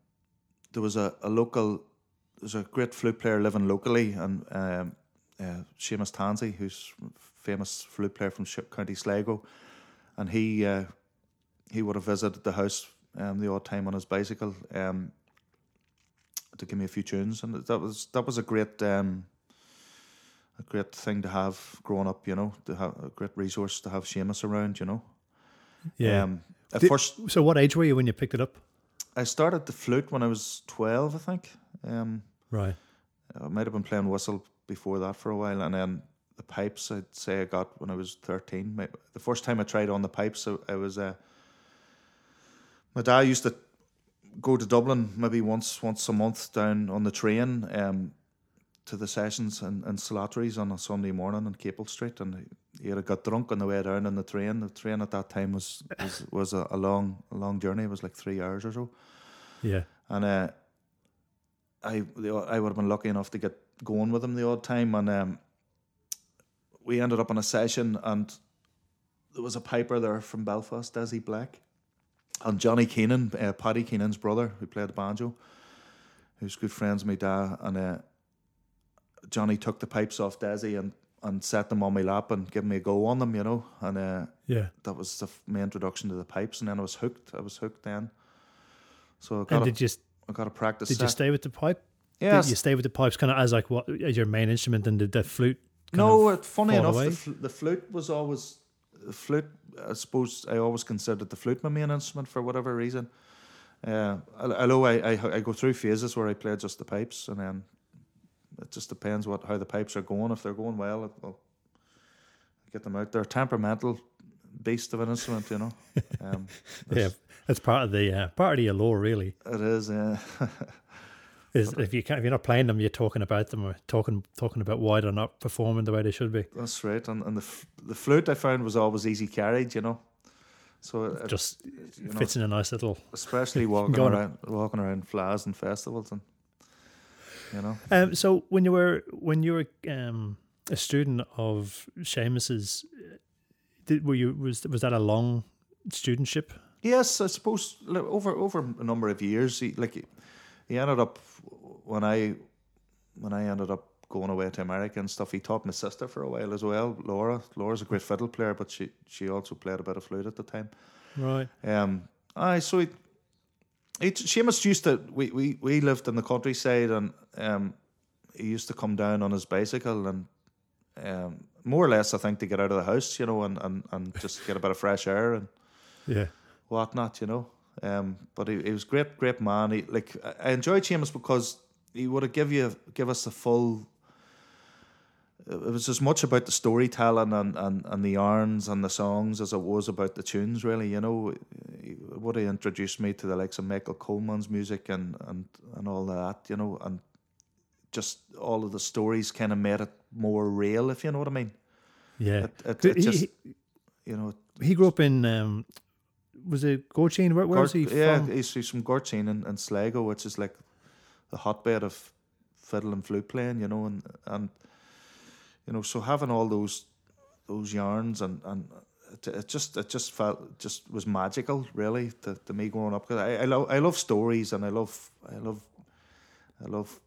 there was a, a local, there's a great flute player living locally, and um, uh, Seamus Tansey, who's famous flute player from County Sligo, and he uh, he would have visited the house um, the odd time on his bicycle. Um, to give me a few tunes, and that was that was a great um, a great thing to have growing up. You know, to have a great resource to have Seamus around. You know, Um, at Did- first, So, what age were you when you picked it up? I started the flute when I was twelve, I think. Um, Right. I might have been playing whistle before that for a while, and then the pipes I'd say I got when I was thirteen. My, the first time I tried on the pipes, I, I was uh, my dad used to go to Dublin maybe once once a month down on the train um, to the sessions in, in Slattery's on a Sunday morning in Capel Street, and he had got drunk on the way down in the train. The train at that time was was, (laughs) was a, a long a long journey. It was like three hours or so. Yeah. And uh, I I would have been lucky enough to get going with him the odd time, and um, we ended up on a session, and there was a piper there from Belfast, Desi Black, and Johnny Keenan, uh, Paddy Keenan's brother, who played the banjo, who's good friends with my dad, and uh, Johnny took the pipes off Desi and and set them on my lap and gave me a go on them, you know. And uh, Yeah. that was the, my introduction to the pipes, and then I was hooked. I was hooked then. So I And got did you I got to practice. did you stay with the pipe? Yeah, Did you stay with the pipes kind of as like what as your main instrument and did the flute? kind No, funny enough, the, fl- the flute was always the flute. I suppose I always considered the flute my main instrument for whatever reason. Uh, although I, I I go through phases where I play just the pipes, and then it just depends what how the pipes are going. If they're going well, I'll get them out. They're a temperamental beast of an instrument, you know. (laughs) Um, yeah, that's part of the uh, part of the allure. Really, it is. Uh, (laughs) is if you can't, if you're not playing them, you're talking about them or talking talking about why they're not performing the way they should be. that's right. And and the the flute I found was always easy carried, you know. So it, Just you know, fits in a nice little. especially (laughs) walking Go on. around walking around fleadhs and festivals and you know Um, so when you were when you were um, a student of Seamus's, uh, did were you was was that a long studentship? yes i suppose over over a number of years he like he, ended up when i when i ended up going away to america and stuff he taught my sister for a while as well laura laura's a great fiddle player but she she also played a bit of flute at the time Right. Um, aye, so he, he, Seamus used to. We, we, we lived in the countryside, and um, he used to come down on his bicycle, and um, more or less, I think, to get out of the house, you know, and, and, and just get a bit of fresh air and Yeah. whatnot, you know. Um, but he, he was great, great man. He like I enjoyed Seamus because he would have give you give us the full. It was as much about the storytelling and, and, and the yarns and the songs as it was about the tunes. Really, you know, he would have introduced me to the likes of Michael Coleman's music and and and all that. You know, and just all of the stories kind of made it more real, if you know what I mean. Yeah. It, it, He- it just he, you know. he grew up in um, was it Gorchin? Where, where was he Gort- yeah, from? he's, he's from Gurteen and, in Sligo, which is like the hotbed of fiddle and flute playing, you know, and and you know, so having all those those yarns and and it, it just it just felt just was magical, really, to, to me growing up. Because I, I love I love stories and I love I love I love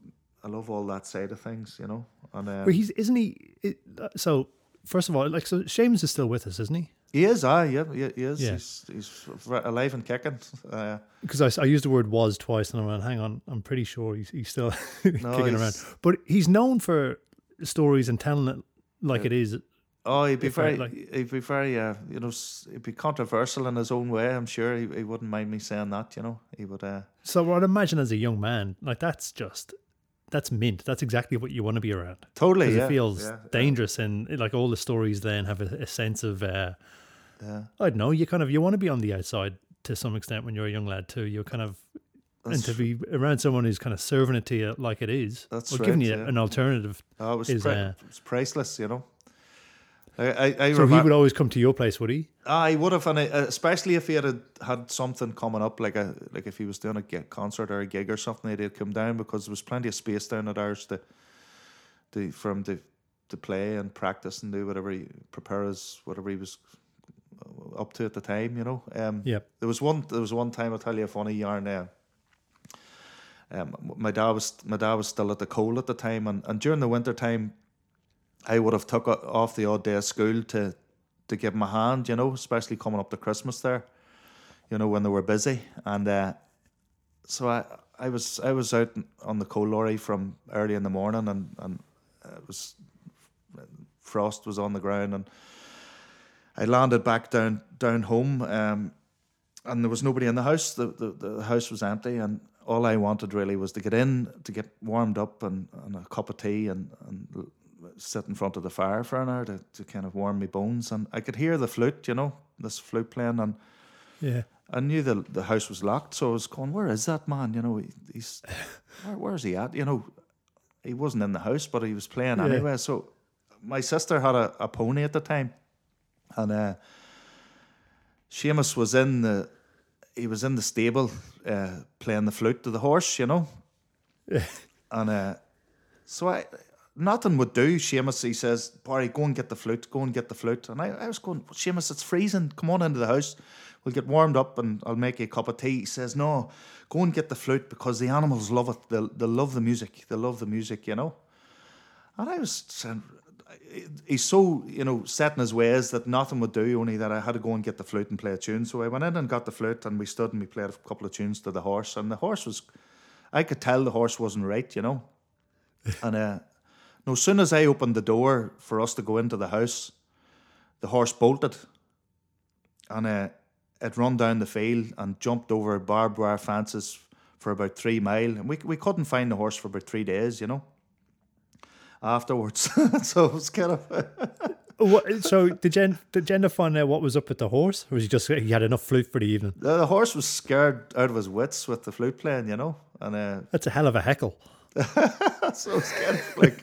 I love all that side of things, you know. And Well, he's isn't he? It, uh, so first of all, like so, Seamus is still with us, isn't he? He is, ah, yeah, yeah, he is. Yeah. He's he's alive and kicking. (laughs) Uh, Because I, used the word "was" twice, and I went, "Hang on, I'm pretty sure he's, he's still (laughs) kicking around." But he's known for stories and telling it like it is. Oh, he'd be very, like- he'd be very, uh, you know, he'd be controversial in his own way. I'm sure he, he wouldn't mind me saying that. You know, he would. Uh, So I'd imagine as a young man, like that's just that's mint. That's exactly what you want to be around. Totally, yeah, it feels yeah, dangerous, and like all the stories then have a, a sense of uh, Yeah, I don't know. You kind of you want to be on the outside to some extent when you're a young lad too. You're kind of and to be around someone who's kind of serving it to you like it is, That's or giving you yeah. an alternative. oh, it was, Is, pri- uh, it was priceless. You know, I, I, I So he would always come to your place, would he? Ah, he would have, and I, especially if he had had something coming up, like a like if he was doing a gi- concert or a gig or something, he'd come down because there was plenty of space down at ours to, to for him to, to play and practice and do whatever he prepare his whatever he was up to at the time. You know, um, Yep. There was one. There was one time I'll tell you a funny yarn. There. Um, my dad was my dad was still at the coal at the time, and, and during the winter time, I would have took off the odd day of school to to give him a hand, you know, especially coming up to Christmas there, you know, when they were busy, and uh, so I I was I was out on the coal lorry from early in the morning, and and it was frost was on the ground, and I landed back down down home, um, and there was nobody in the house. The, the the house was empty, and all I wanted really was to get in, to get warmed up, and, and a cup of tea, and and sit in front of the fire for an hour to, to kind of warm my bones. And I could hear the flute, you know, this flute playing, and Yeah. I knew the the house was locked, so I was going, "Where is that man? You know, he, he's (laughs) where, where's he at? You know, he wasn't in the house, but he was playing Yeah. anyway." So my sister had a, a pony at the time, and uh, Seamus was in the he was in the stable uh, playing the flute to the horse, you know, (laughs) and uh, so I. Nothing would do. Seamus, he says, Barry, go and get the flute, go and get the flute. And I, I was going, Seamus, it's freezing. Come on into the house. We'll get warmed up and I'll make you a cup of tea. He says, No, go and get the flute because the animals love it. They'll, they'll love the music. They love the music, you know. And I was saying, he's so you know set in his ways that nothing would do. Only that I had to go and get the flute and play a tune. So I went in and got the flute, and we stood and we played a couple of tunes to the horse. And the horse was, I could tell the horse wasn't right, you know. (laughs) and uh, no soon as I opened the door for us to go into the house, the horse bolted, and uh, it run down the field and jumped over barbed wire fences for about three mile, and we we couldn't find the horse for about three days, you know. Afterwards, (laughs) so it was kind of. (laughs) What, so did Jen did Jenna find out what was up with the horse, or was he just he had enough flute for the evening? the, the horse was scared out of his wits with the flute playing, you know, and uh, That's a hell of a heckle. (laughs) so it's kind of like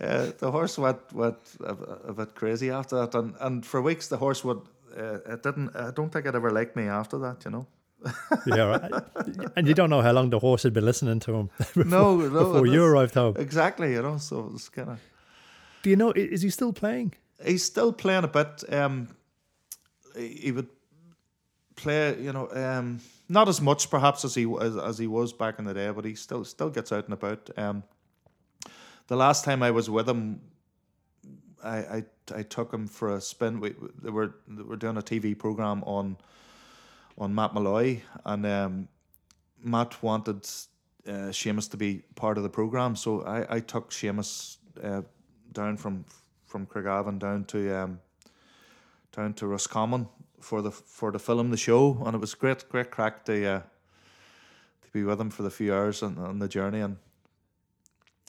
uh, the horse went went a, a bit crazy after that, and, and for weeks the horse would. Uh, it didn't. I don't think it ever liked me after that. You know. (laughs) Yeah, right. and you don't know how long the horse had been listening to him (laughs) before, No, no, before you arrived home. Exactly. You know. So it's kind of. Do you know? Is he still playing? He's still playing a bit. Um, he would play. You know. Um, not as much perhaps as he as, as he was back in the day, but he still still gets out and about. Um, the last time I was with him, I I, I took him for a spin. We they were they were doing a TV program on on Matt Molloy, and um, Matt wanted uh, Seamus to be part of the program, so I, I took Seamus uh, down from from Craigavon down to um, down to Roscommon for the for the film the show, and it was great great crack to uh, to be with him for the few hours on, on the journey, and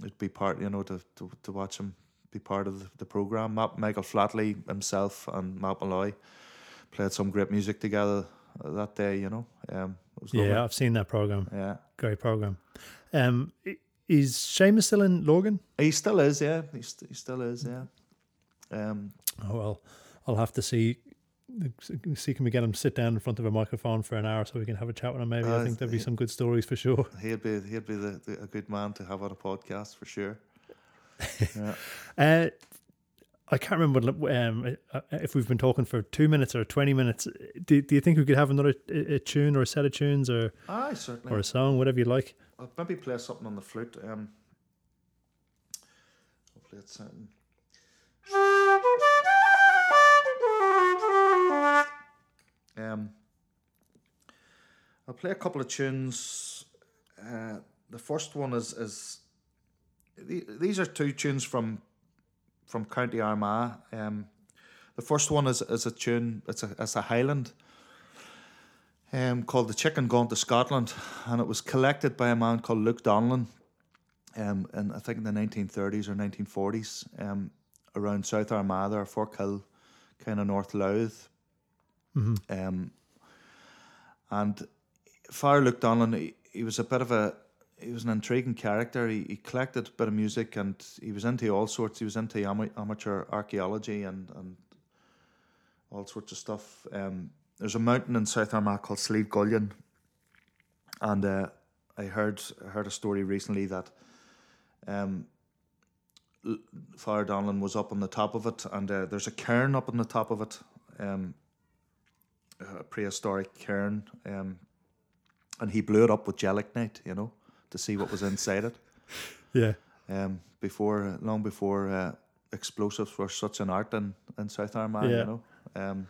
it'd be part you know to to, to watch him be part of the, the program. Matt, Michael Flatley himself and Matt Molloy played some great music together that day. You know, um, it was. Yeah, I've seen that program. yeah. Great program. Um, is Seamus still in Lurgan? He still is, yeah. He, st- he still is, yeah. Um, Oh well, I'll have to see. See, can we get him to sit down in front of a microphone for an hour so we can have a chat with him? Maybe I Uh, think there'd be he- some good stories for sure. (laughs) he'd be he'd be the, the, a good man to have on a podcast for sure. (laughs) yeah. Uh, I can't remember um, if we've been talking for two minutes or twenty minutes. Do, do you think we could have another a, a tune or a set of tunes or Aye, certainly. or a song, whatever you like? I'll maybe play something on the flute. Um, hopefully it's something. Um, I'll play a couple of tunes. Uh, the first one is is the- these are two tunes from from County Armagh. Um, the first one is is a tune. It's a it's a Highland um, called The Chicken Gone to Scotland, and it was collected by a man called Luke Donnellan, um, in I think in the 1930s or 1940s, um, around South Armagh there, Forkhill, kind of North Louth. Um, and Fire Luke Donnellan, he, he was a bit of a he was an intriguing character. He, he collected a bit of music and he was into all sorts. He was into ama- amateur archaeology and, and all sorts of stuff. Um, there's a mountain in South Armagh called Slieve Gullion, and uh, I heard I heard a story recently that um, Donnellan was up on the top of it, and uh, there's a cairn up on the top of it, um, a prehistoric cairn, um, and he blew it up with gelignite, you know, to see what was inside it. (laughs) Yeah, Um, before long before uh, explosives were such an art in, in South Armagh, Yeah. you know. Um,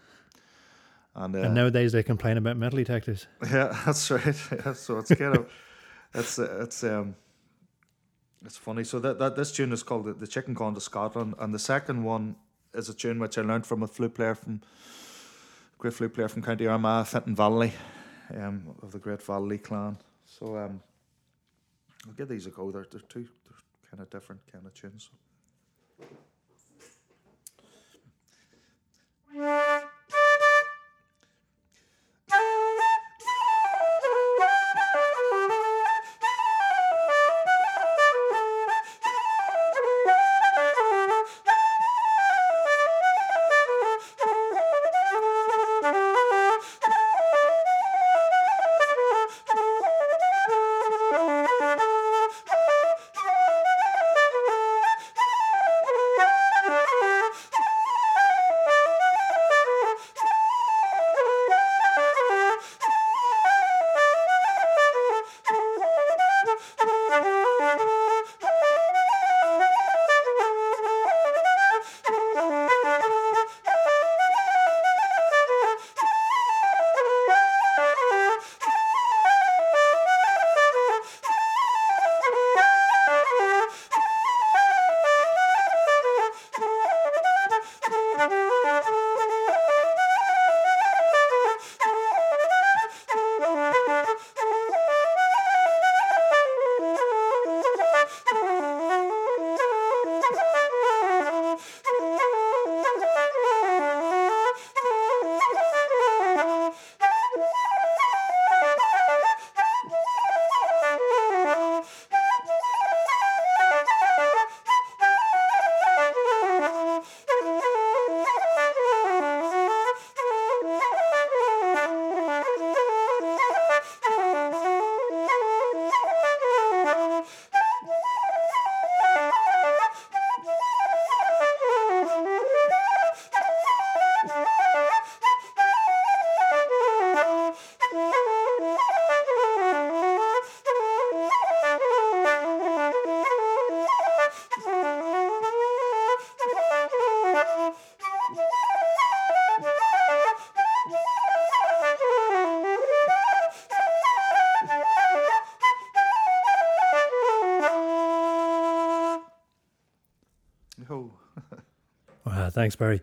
and, uh, and nowadays they complain about metal detectors. (laughs) yeah, that's right. (laughs) Yeah, so it's kind of it's uh, it's um it's funny. So that, that this tune is called the, the Chicken Gone to Scotland, and the second one is a tune which I learned from a flute player from great flute player from County Armagh, Fintan Vallely, um, of the Great Vallely clan. So um, I'll give these a go. They're they're two they're kind of different kind of tunes. Thanks, Barry.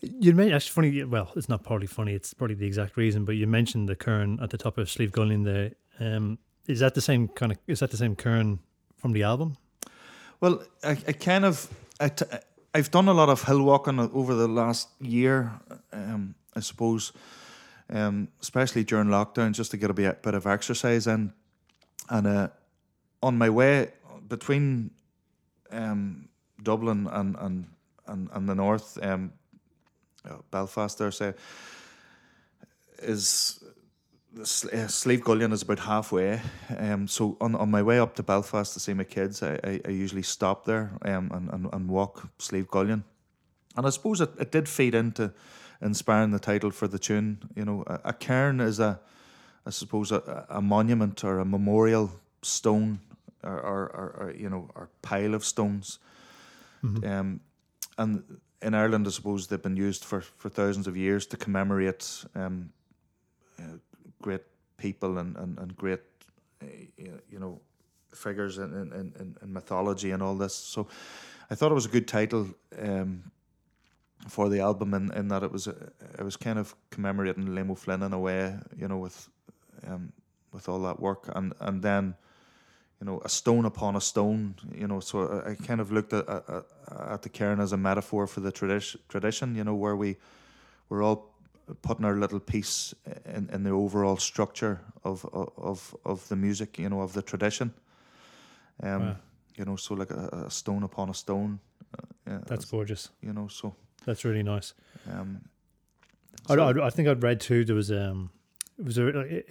You made actually funny. Well, it's not partly funny. It's probably the exact reason. But you mentioned the cairn at the top of Slieve Gullion there. Um, is that the same kind of? Is that the same cairn from the album? Well, I, I kind of I t- I've done a lot of hill walking over the last year. Um, I suppose, um, especially during lockdown, just to get a bit, bit of exercise in. And uh, on my way between um, Dublin and and and, and the north, um, uh, Belfast, there say, is uh, Slieve Gullion is about halfway. Um, so on, on my way up to Belfast to see my kids, I, I, I usually stop there um, and, and, and walk Slieve Gullion. And I suppose it, it did feed into inspiring the title for the tune. You know, a, a cairn is a, I suppose, a, a monument or a memorial stone or, or, or, or you know, or pile of stones. Mm-hmm. Um, and in Ireland, I suppose they've been used for, for thousands of years to commemorate um, uh, great people and, and, and great, uh, you know, figures in, in, in, in, mythology and all this. So I thought it was a good title um, for the album in, in that it was uh, it was kind of commemorating Liam O'Flynn in a way, you know, with um, with all that work. And, and then you know, a stone upon a stone, you know. So I, kind of looked at, at, at the cairn as a metaphor for the tradition, tradition, you know, where we we're all putting our little piece in, in the overall structure of, of of the music, you know, of the tradition. Um, wow. you know, so like a, a, stone upon a stone. Uh, yeah, that's gorgeous. You know, so that's really nice. Um, so I, I, I think I'd read too. There was um, it was a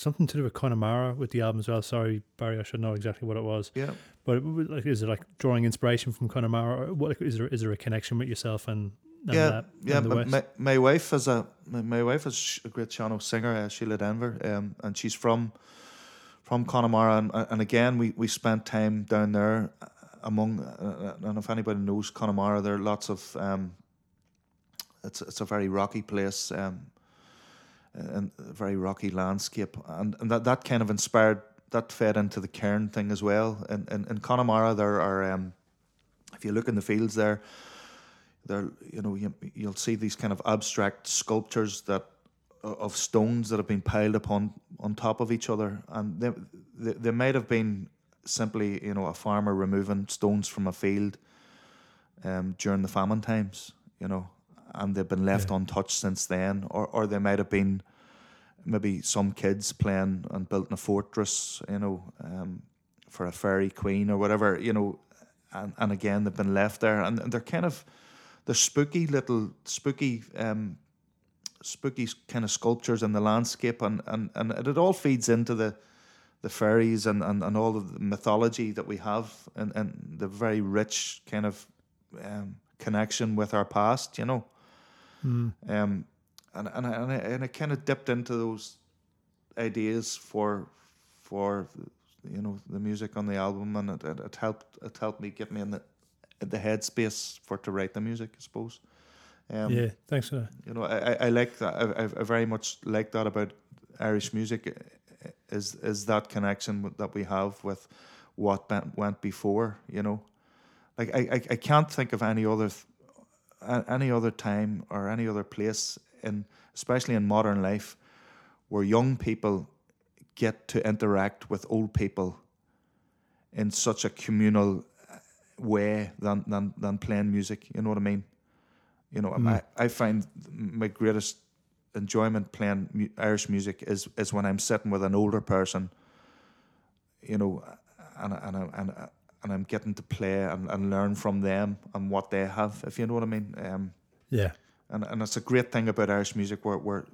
something to do with Connemara with the album as well. Sorry, Barry, I should know exactly what it was. Yeah. But like, is it like drawing inspiration from Connemara? What is there? Is there a connection with yourself and? and yeah, that, yeah. And my, my, my wife is a my, my wife is a great sean-nós singer, uh, Sheila Denver, um, and she's from from Connemara, and, and again we, we spent time down there uh, among. Uh, and if anybody knows Connemara, there are lots of. Um, it's it's a very rocky place. Um, and a very rocky landscape, and, and that, that kind of inspired that fed into the cairn thing as well. In, in, in Connemara, there are um, if you look in the fields there, there you know you, you'll see these kind of abstract sculptures that of stones that have been piled upon on top of each other, and they they, they might have been simply you know a farmer removing stones from a field um, during the famine times, you know, and they've been left yeah. untouched since then, or or they might have been maybe some kids playing and building a fortress, you know, um, for a fairy queen or whatever, you know, and, and again they've been left there, and, and they're kind of they're spooky little spooky um, spooky kind of sculptures in the landscape, and and and it all feeds into the the fairies and, and, and all of the mythology that we have and, and the very rich kind of um, connection with our past, you know. Mm. Um, and and I, and I, and I kind of dipped into those ideas for for you know the music on the album, and it, it, it helped it helped me get me in the the headspace for to write the music, I suppose. Um, yeah, thanks for that. You know, I, I like that. I, I very much like that about Irish music. Is is that connection that we have with what went before? You know, like I, I, I can't think of any other any other time or any other place in especially in modern life where young people get to interact with old people in such a communal uh, way than than, than playing music. You know what I mean? You know, mm. I, I find my greatest enjoyment playing mu- Irish music is is when I'm sitting with an older person. You know, and and and and I'm getting to play and, and learn from them and what they have. If you know what I mean. Um, yeah and and it's a great thing about Irish music where where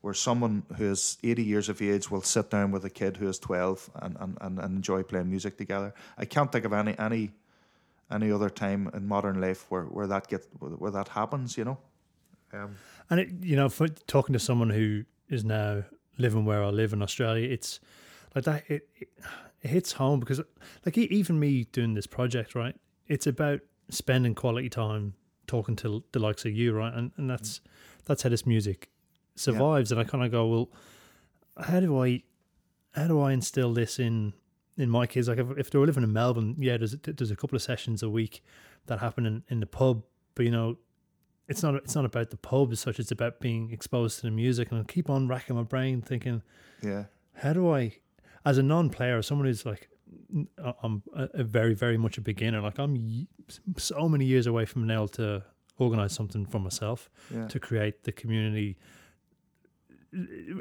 where someone who is 80 years of age will sit down with a kid who is 12 and, and, and enjoy playing music together. I can't think of any any any other time in modern life where, where that get where that happens, you know. Um, and it, you know, for talking to someone who is now living where I live in Australia, it's like that. It, it, it hits home because, like, even me doing this project, right? It's about spending quality time talking to the likes of you, right? And and that's that's how this music survives. Yeah. And I kind of go, well, how do I how do I instill this in in my kids like if, if they were living in Melbourne, yeah, there's there's a couple of sessions a week that happen in, in the pub, but you know, it's not it's not about the pub as such. It's about being exposed to the music, and I keep on racking my brain thinking, Yeah. how do I, as a non-player, someone who's like, I'm a, very very much a beginner. Like I'm so many years away from now to organize something for myself Yeah. to create the community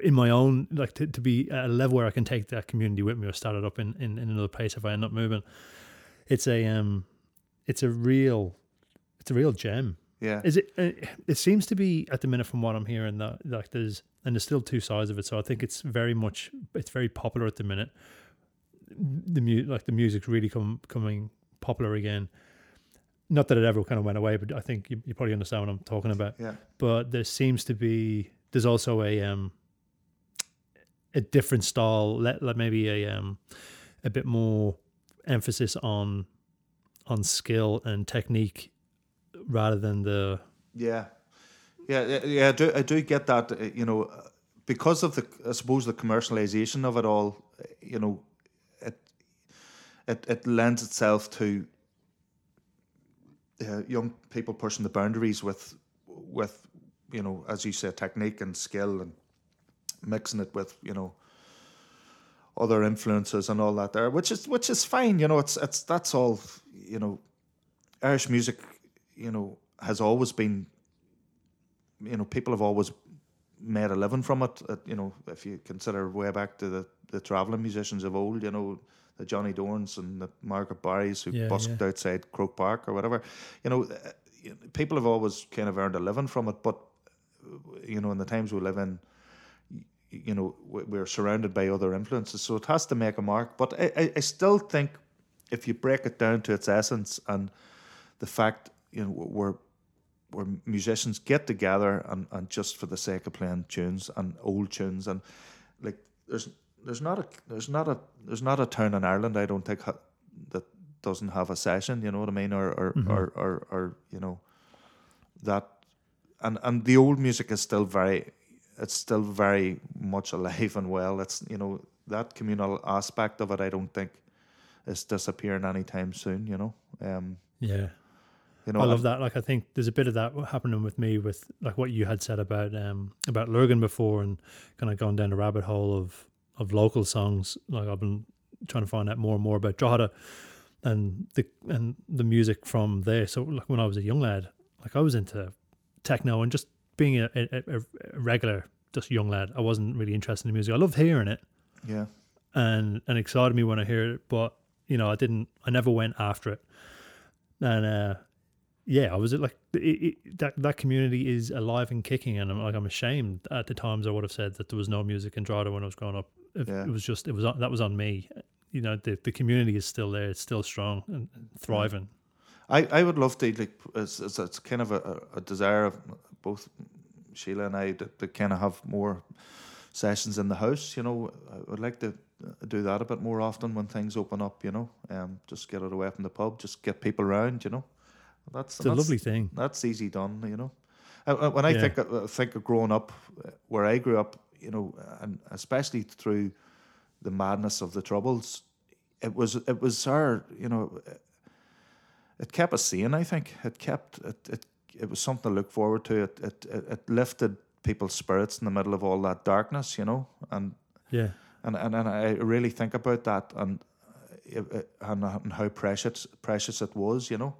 in my own like to, to be at a level where I can take that community with me or start it up in, in, in another place if I end up moving. It's a um it's a real it's a real gem. Yeah. Is it uh, it seems to be at the minute from what I'm hearing that like there's and there's still two sides of it. So I think it's very much it's very popular at the minute. The mu- like the music's really come coming popular again. Not that it ever kind of went away, but I think you, you probably understand what I'm talking about yeah. but there seems to be there's also a um a different style let like maybe a um a bit more emphasis on on skill and technique rather than the Yeah, yeah, yeah. I do, I do get that. uh, You know, because of the, I suppose, the commercialization of it all. You know, it it it lends itself to uh, young people pushing the boundaries with with you know, as you say, technique and skill, and mixing it with you know other influences and all that there, which is which is fine. You know, it's it's that's all. You know, Irish music, you know, has always been. You know, people have always made a living from it. uh, you know, if you consider way back to the the traveling musicians of old, you know, the Johnny Dorans and the Margaret Barrys who Yeah, busked yeah. outside Croke Park or whatever. You know, uh, people have always kind of earned a living from it, but uh, you know, in the times we live in, you know, we- we're surrounded by other influences, so it has to make a mark. But I, I still think if you break it down to its essence and the fact, you know, we're where musicians get together and, and just for the sake of playing tunes and old tunes and like there's there's not a there's not a there's not a town in Ireland I don't think ha- that doesn't have a session you know what I mean or or, or, or or you know that and and the old music is still very it's still very much alive and well. It's you know that communal aspect of it I don't think is disappearing anytime soon you know um yeah you know I love that. Like, I think there's a bit of that happening with me with like what you had said about um about Lurgan before, and kind of going down the rabbit hole of of local songs. Like, I've been trying to find out more and more about Drogheda and the and the music from there. So, like when I was a young lad, like I was into techno and just being a, a, a a regular just young lad. I wasn't really interested in music. I loved hearing it yeah and and excited me when I hear it, but you know, I didn't. I never went after it, and uh, yeah, I was like it, it, that. That community is alive and kicking, and I'm like I'm ashamed at the times I would have said that there was no music in Drogheda when I was growing up. It, Yeah. it was just it was that was on me. You know, the the community is still there. It's still strong and and thriving. I, I would love to like it's, it's, it's kind of a, a desire of both Sheila and I to, to kind of have more sessions in the house. You know, I would like to do that a bit more often when things open up. You know, um, just get it away from the pub, just get people around. You know, that's It's a that's, lovely thing. That's easy done. You know, Uh, uh, when I Yeah. think uh, think of growing up uh, where I grew up, you know, and especially through the madness of the troubles, it was it was our you know it kept us sane. I think it kept it. It, it was something to look forward to. It, it it lifted people's spirits in the middle of all that darkness, you know. And Yeah, and and, and I really think about that and and, and how precious precious it was, you know.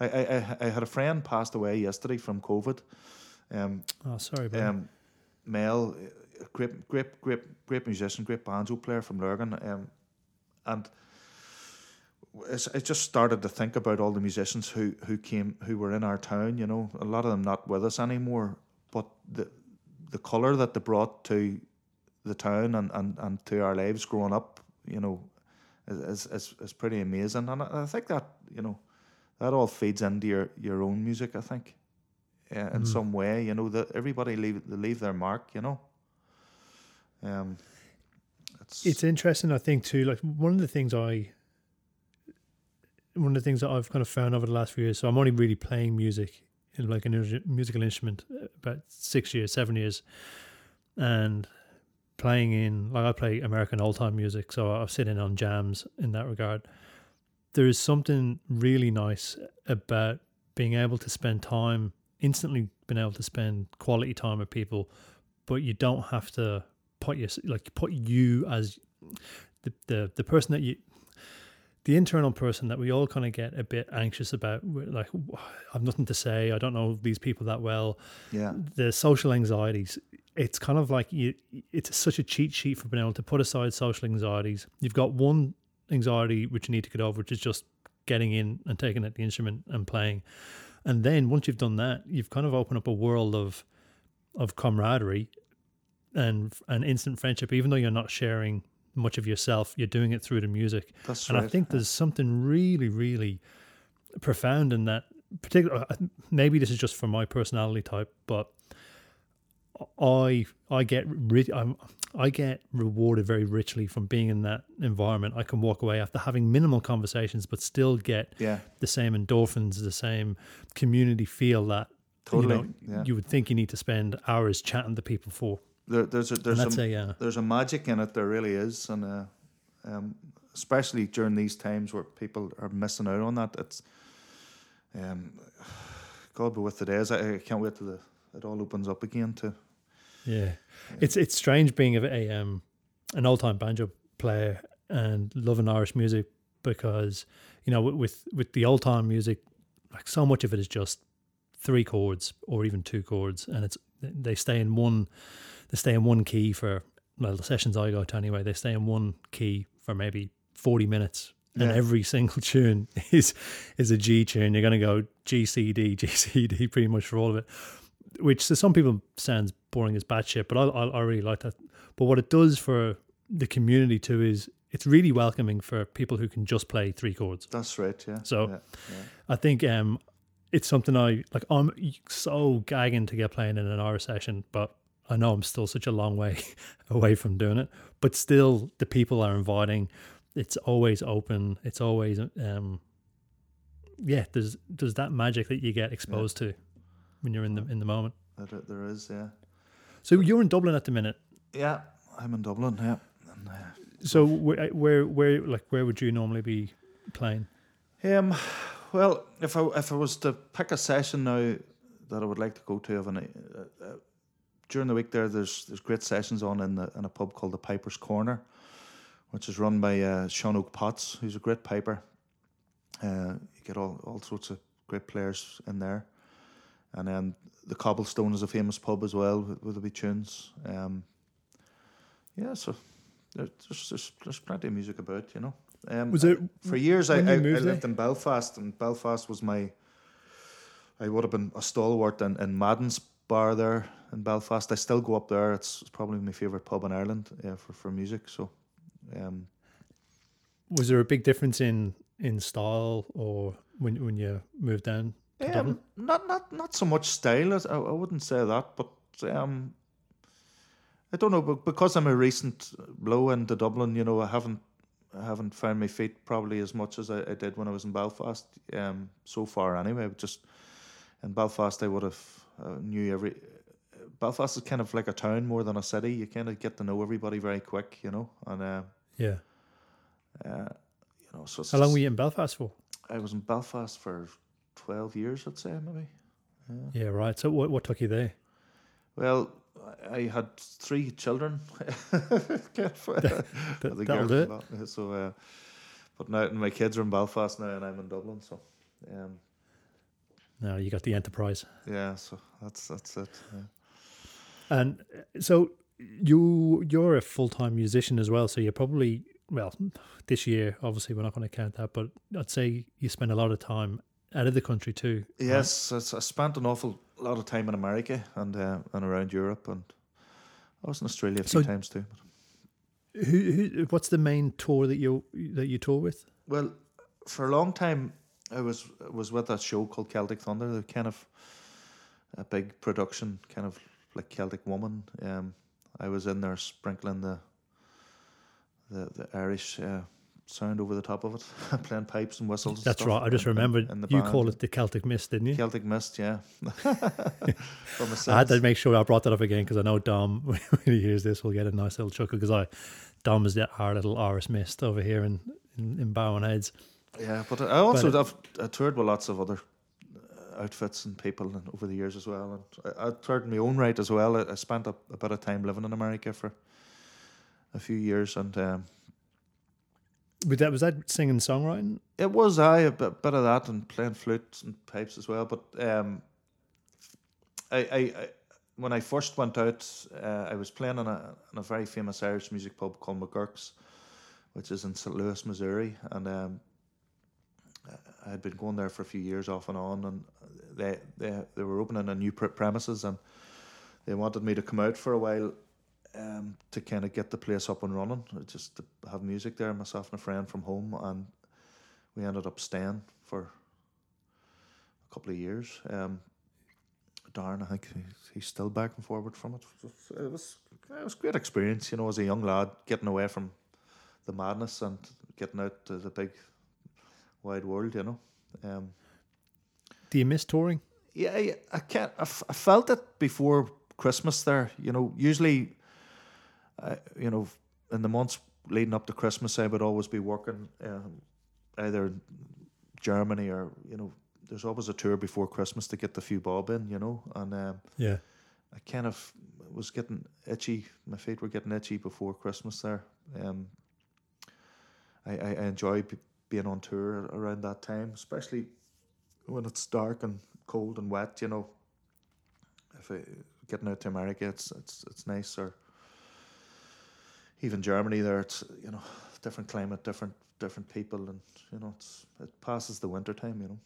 I, I I had a friend passed away yesterday from COVID. Um, oh sorry, but um, Mel, uh, great, great, great, great musician, great banjo player from Lurgan, um, and I just started to think about all the musicians who who came who were in our town. You know, a lot of them not with us anymore, but the the color that they brought to the town and, and, and to our lives growing up, you know, is is, is pretty amazing. And I, I think that you know that all feeds into your, your own music. I think, uh, in some way, you know, that everybody leave they leave their mark. You know. Um, it's, it's interesting. I think too. Like one of the things I, one of the things that I've kind of found over the last few years. So I'm only really playing music in like a musical instrument uh, about six years, seven years, and playing in like I play American old time music, so I sit in on jams in that regard. There is something really nice about being able to spend time instantly being able to spend quality time with people, but you don't have to put your like put you as the the, the person that you the internal person that we all kind of get a bit anxious about like i've nothing to say i don't know these people that well Yeah. the social anxieties it's kind of like you it's such a cheat sheet for being able to put aside social anxieties you've got one anxiety which you need to get over which is just getting in and taking at the instrument and playing and then once you've done that you've kind of opened up a world of of camaraderie and and instant friendship even though you're not sharing much of yourself you're doing it through the music That's and right. I think there's something really, really profound in that. Particular, maybe this is just for my personality type, but I I get I'm, I get rewarded very richly from being in that environment. I can walk away after having minimal conversations, but still get Yeah. the same endorphins, the same community feel that Totally, you, know, yeah. you would think you need to spend hours chatting to people for. There, there's a there's a uh, there's a magic in it. There really is, and uh, um, especially during these times where people are missing out on that. It's um, (sighs) God be with the days. I, I can't wait till the, it all opens up again. To Yeah, it's it's strange being a, a um an old time banjo player and loving Irish music because you know with with the old time music, like so much of it is just three chords or even two chords, and it's they stay in one they stay in one key for well the sessions I go to anyway. They stay in one key for maybe forty minutes. And every (laughs) single tune is is a G tune. You're going to go G C D G C D pretty much for all of it which to some people sounds boring as bad shit, but I, I, I really like that. But what it does for the community too is it's really welcoming for people who can just play three chords. that's right. Yeah. So- yeah, yeah. I think um, it's something I like. I'm so gagging to get playing in an hour session, but I know I'm still such a long way (laughs) away from doing it. But still, the people are inviting. It's always open. It's always um, yeah. There's there's that magic that you get exposed to when you're in the in the moment. There, there is. Yeah. So you're in Dublin at the minute. Yeah. I'm in Dublin. Yeah. And, uh, So where, where, where, like, where would you normally be playing? Um, well, if I if I was to pick a session now that I would like to go to, of an, uh, uh, during the week there, there's there's great sessions on in the in a pub called the Piper's Corner, which is run by uh, Sean Óg Potts, who's a great piper. Uh, you get all all sorts of great players in there, and then the Cobblestone is a famous pub as well with, with the wee tunes. Um, yeah, so there's, there's there's plenty of music about, you know. Um, Was it for years I, I, I lived in Belfast, and Belfast was my. I would have been a stalwart in, in Madden's bar there in Belfast. I still go up there. It's, it's probably my favorite pub in Ireland uh, for for music. So, um, Was there a big difference in in style or when when you moved down Dublin? um, not not not so much style. as- I, I wouldn't say that, but um, I don't know. But because I'm a recent blow into Dublin, you know, I haven't I haven't found my feet probably as much as I, I did when I was in Belfast. Um, so far anyway. Just in Belfast, I would have uh, knew every. Belfast is kind of like a town more than a city. You kind of get to know everybody very quick, you know, and uh, Yeah. uh, you know. So How long were you in Belfast for? I was in Belfast for twelve years, I'd say maybe. Yeah, right. So what what took you there? Well, I had three children. (laughs) That, (laughs) The that'll do it. So, uh, but now my kids are in Belfast now, and I'm in Dublin. So, um, No, you got the enterprise. yeah. So that's that's it. Yeah. And uh, so you you're a full time musician as well. So you're probably well this year. Obviously, we're not going to count that, but I'd say you spend a lot of time out of the country too. Yes, it's- I spent an awful lot of time in America and uh, and around Europe, and I was in Australia a few So- times too. Who, who what's the main tour that you that you tour with? Well, for a long time, I was was with a show called Celtic Thunder. They're kind of a big production, kind of like Celtic Woman. Um, I was in there sprinkling the the, the Irish uh, sound over the top of it, (laughs) playing pipes and whistles. and That's stuff right. I just remembered in the you call it the Celtic Mist, didn't you? Celtic Mist, yeah. (laughs) I had to make sure I brought that up again because I know Dom, (laughs) when he hears this, will get a nice little chuckle because I, Dom is our little Irish Mist over here in, in, in Barwon Heads. Yeah, but I also But I've I toured with lots of other uh, outfits and people and over the years as well. And I, I toured in my own right as well. I, I spent a, a bit of time living in America for a few years, and um, Was that, was that singing songwriting? it was I a bit, bit of that and playing flutes and pipes as well. But um, I, I, I when I first went out, uh, I was playing in a in a very famous Irish music pub called McGurk's, which is in St. Louis, Missouri, and um, I had been going there for a few years off and on, and they they they were opening a new pre- premises, and they wanted me to come out for a while. Um, to kind of get the place up and running, just to have music there, myself and a friend from home, and we ended up staying for a couple of years. Um, Darren, I think he's, he's still back and forward from it. It was it was a great experience, you know, as a young lad, getting away from the madness and getting out to the big wide world, you know. Um, Do you miss touring? yeah, I, I can't. I, f- I felt it before Christmas. There, you know, usually, you know, in the months leading up to Christmas, I would always be working um, either in Germany or you know, there's always a tour before Christmas to get the few bob in, you know, and um, Yeah. I kind of was getting itchy. My feet were getting itchy before Christmas. There, um, I, I, I enjoy b- being on tour around that time, especially when it's dark and cold and wet. You know, if I, getting out to America, it's it's it's nice. Or even Germany, there, it's you know different climate, different different people, and you know it's it passes the winter time. You know.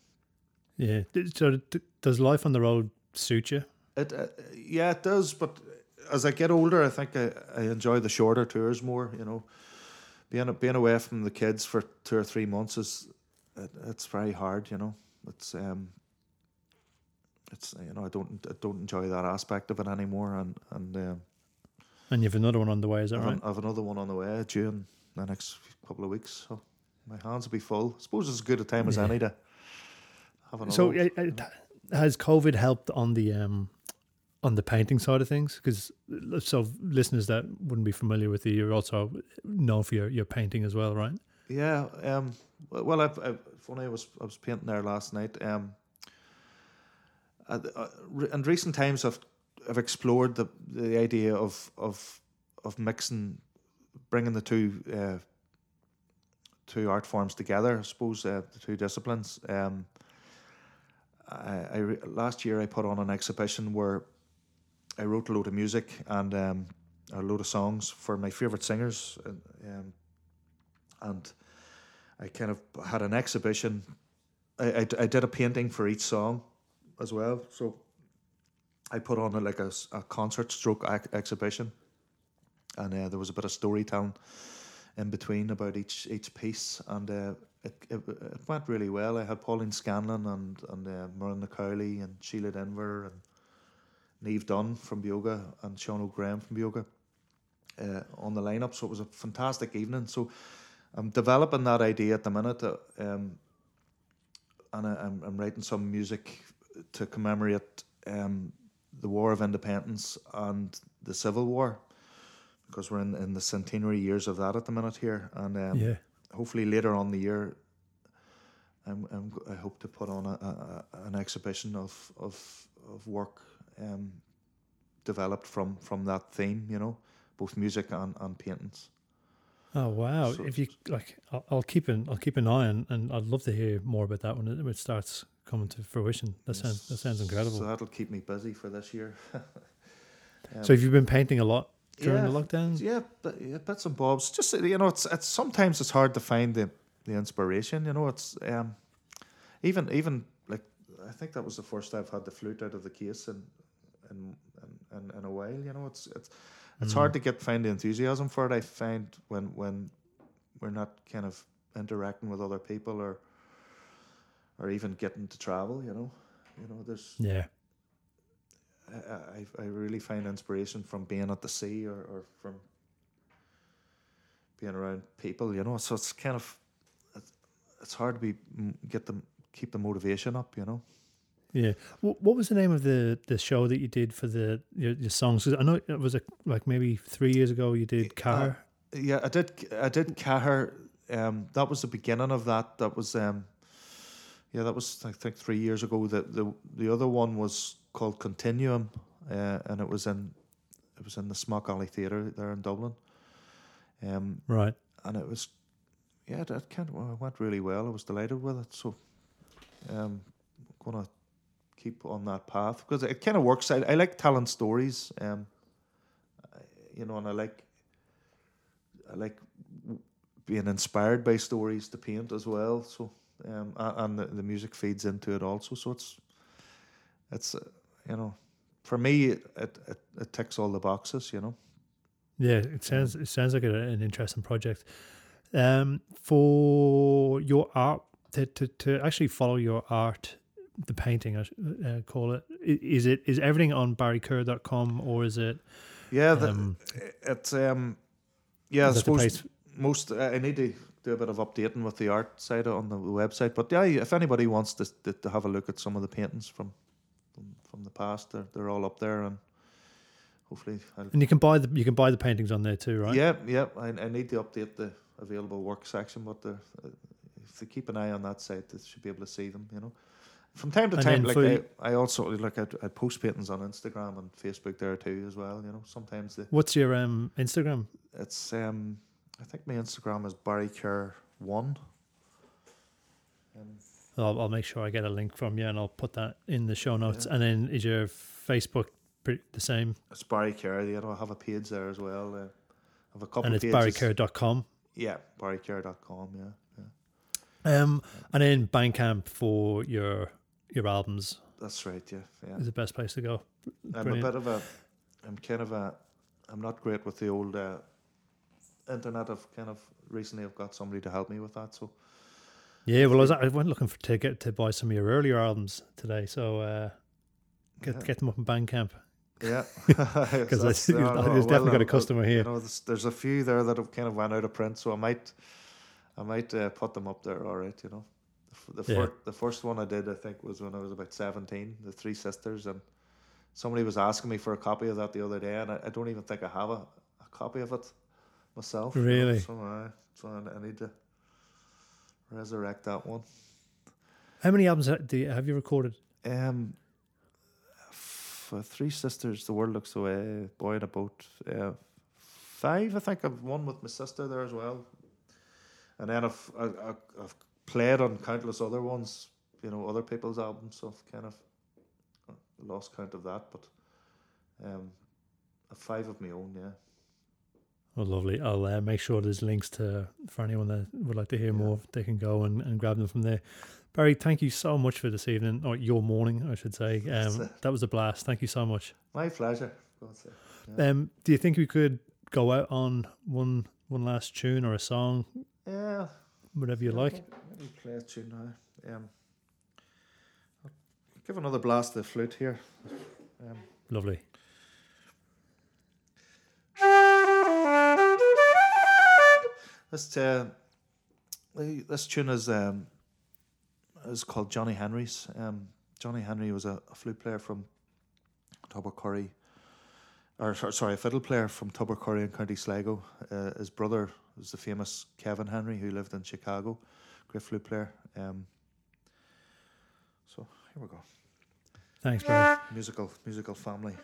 Yeah. So does life on the road suit you? It uh, yeah, it does. But as I get older, I think I, I enjoy the shorter tours more. You know, being being away from the kids for two or three months is it, it's very hard. You know, it's um, it's you know I don't I don't enjoy that aspect of it anymore. And and um, And you've another one on the way, is that I right? have another one on the way during the next couple of weeks. So my hands will be full. I suppose it's as good a time as Yeah. any to have another. So one. uh, uh, has COVID helped on the um, on the painting side of things? Because so listeners that wouldn't be familiar with you, you're also known for your, your painting as well, right? Yeah. Um. Well, I've, I've funny. I was I was painting there last night. Um. uh, uh, re- in recent times, I've I've explored the the idea of of of mixing, bringing the two uh, two art forms together. I suppose uh, the two disciplines. Um. I, I re- last year I put on an exhibition where I wrote a load of music and um, a load of songs for my favorite singers, and, um, and I kind of had an exhibition. I, I, I did a painting for each song as well. So I put on a, like a, a concert stroke ac- exhibition, and uh, there was a bit of storytelling in between about each each piece, and uh, it, it it went really well. I had Pauline Scanlon and and uh, Miranda Cowley and Síle Denvir and Niamh Dunne from Beoga and Sean Óg Graham from Beoga uh, on the lineup. So it was a fantastic evening. So I'm developing that idea at the minute, uh, um, and I, I'm I'm writing some music to commemorate um, the War of Independence and the Civil War, because we're in, in the centenary years of that at the minute here, and um, yeah. hopefully later on the year, I'm, I'm, I hope to put on a, a, a- an exhibition of of of work um, developed from from that theme. You know, both music and, and paintings. Oh wow! So- if you like, I'll, I'll keep an I'll keep an eye on, and I'd love to hear more about that when it, when it starts coming to fruition. That sounds that sounds incredible. So So, that'll keep me busy for this year. (laughs) Um, have you been painting a lot during yeah, the lockdown? Yeah, but yeah, bits and bobs. Just you know, it's it's sometimes it's hard to find the the inspiration. You know, it's um, even even like I think that was the first I've had the flute out of the case in in in, in, in a while. You know, it's it's it's Mm. hard to get find the enthusiasm for it. I find when when we're not kind of interacting with other people or or even getting to travel. You know, you know, there's Yeah. I, I, I really find inspiration from being at the sea or, or from being around people, you know. So it's kind of it's, it's hard to be get them keep the motivation up, you know. Yeah. What, what was the name of the, the show that you did for the your, your songs? 'Cause I know it was a, like maybe three years ago you did Car. Yeah, I did. I did Cahir. Um, that was the beginning of that. That was um, yeah, that was I think three years ago. The the the other one was called Continuum, uh, and it was in it was in the Smock Alley Theatre there in Dublin. Um, right. and it was yeah, that kind of went really well. I was delighted with it. So, um, I'm gonna keep on that path because it kind of works. I, I like telling stories. Um, I- you know, and I like I like being inspired by stories to paint as well. So, um, and the, the music feeds into it also. So it's it's uh, you know, for me it, it it ticks all the boxes. You know. Yeah, it sounds it sounds like an interesting project. Um, for your art to, to, to actually follow your art, the painting, I uh, call it. Is it is everything on barrykerr.com or is it? Yeah, the, Um, it's um, yeah. I is that the suppose most uh, I need to do a bit of updating with the art side on the website. But yeah, if anybody wants to to, have a look at some of the paintings from from, from the past, they're they're all up there, and hopefully, I'll, And you can buy the you can buy the paintings on there too, right? yeah, yeah. I, I need to update the available work section, but uh, if they keep an eye on that site, they should be able to see them. You know. From time to And time, like for- I, I also like I, I post paintings on Instagram and Facebook there too as well. You know, sometimes the What's your um Instagram? It's um, I think my Instagram is Barry Kerr one. Um, I'll, I'll make sure I get a link from you, and I'll put that in the show notes. And then is your Facebook pretty, the same? it's Barry Kerr. Know, I have a page there as well. Uh, I have a couple And it's pages. barrykerr.com. Yeah, barrykerr.com. Yeah, yeah, Um, and then Bandcamp for your your albums that's right. Yeah, yeah. is the best place to go. I'm a bit of a, I'm kind of a, I'm not great with the old uh, internet. I've kind of recently I've got somebody to help me with that. So Yeah, well, I, was, I went looking for to get to buy some of your earlier albums today, so uh, get Yeah. get them up in Bandcamp. Yeah, (laughs) (laughs) Because there's uh, definitely got a uh, customer You here. know, there's, there's a few there that have kind of went out of print, so I might, I might uh, put them up there. All right, you know, the, f- the, Yeah. fir- the first one I did, I think, was when I was about seventeen. The Three Sisters, and somebody was asking me for a copy of that the other day, and I, I don't even think I have a, a copy of it myself. you know, Really? So, I, so I, need to resurrect that one. How many albums do you, have you recorded? Um, for Three Sisters, The World Looks Away, Boy in a Boat. Uh, five, I think. I've one with my sister there as well. And then I've, I, I, I've played on countless other ones, you know, other people's albums. So I've kind of uh, lost count of that. But um, five of my own, yeah. Oh, lovely. I'll uh, make sure there's links to for anyone that would like to hear more. They can go and, and grab them from there. Barry, thank you so much for this evening, or your morning, I should say. Um, that was a blast. Thank you so much. My pleasure. Yeah. Um, do you think we could go out on one one last tune or a song, yeah. whatever you like? Let me play a tune now. Um, give another blast to the flute here. Um, Lovely. This uh, this tune is um, is called Johnny Henry's. Um, Johnny Henry was a, a flute player from Tubbercurry, or so- sorry, a fiddle player from Tubbercurry in County Sligo. Uh, his brother was the famous Kevin Henry, who lived in Chicago. Great flute player. Um, so here we go. Thanks, Barry. Musical musical family.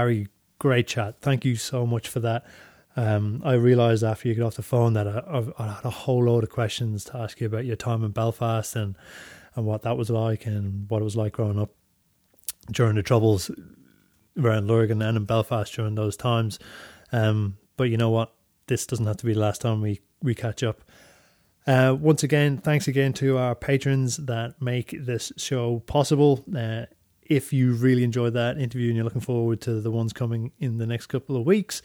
Barry, great chat. Thank you so much for that. Um, I realised after you got off the phone that I, I, had a whole load of questions to ask you about your time in Belfast and and what that was like and what it was like growing up during the troubles around Lurgan and in Belfast during those times. Um, but you know what? This doesn't have to be the last time we, we catch up. Uh, once again, thanks again to our patrons that make this show possible. Uh, if you really enjoyed that interview and you're looking forward to the ones coming in the next couple of weeks,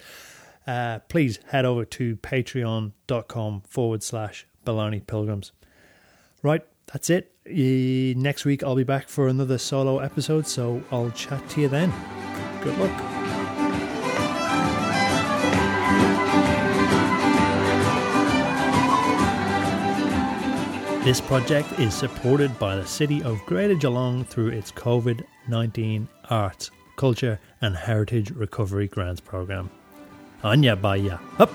uh, please head over to patreon.com forward slash baloney pilgrims. Right, that's it. Next week, I'll be back for another solo episode, so I'll chat to you then. Good luck. This project is supported by the City of Greater Geelong through its COVID 19 Arts, Culture and Heritage Recovery Grants Programme. Anya Baya. Up!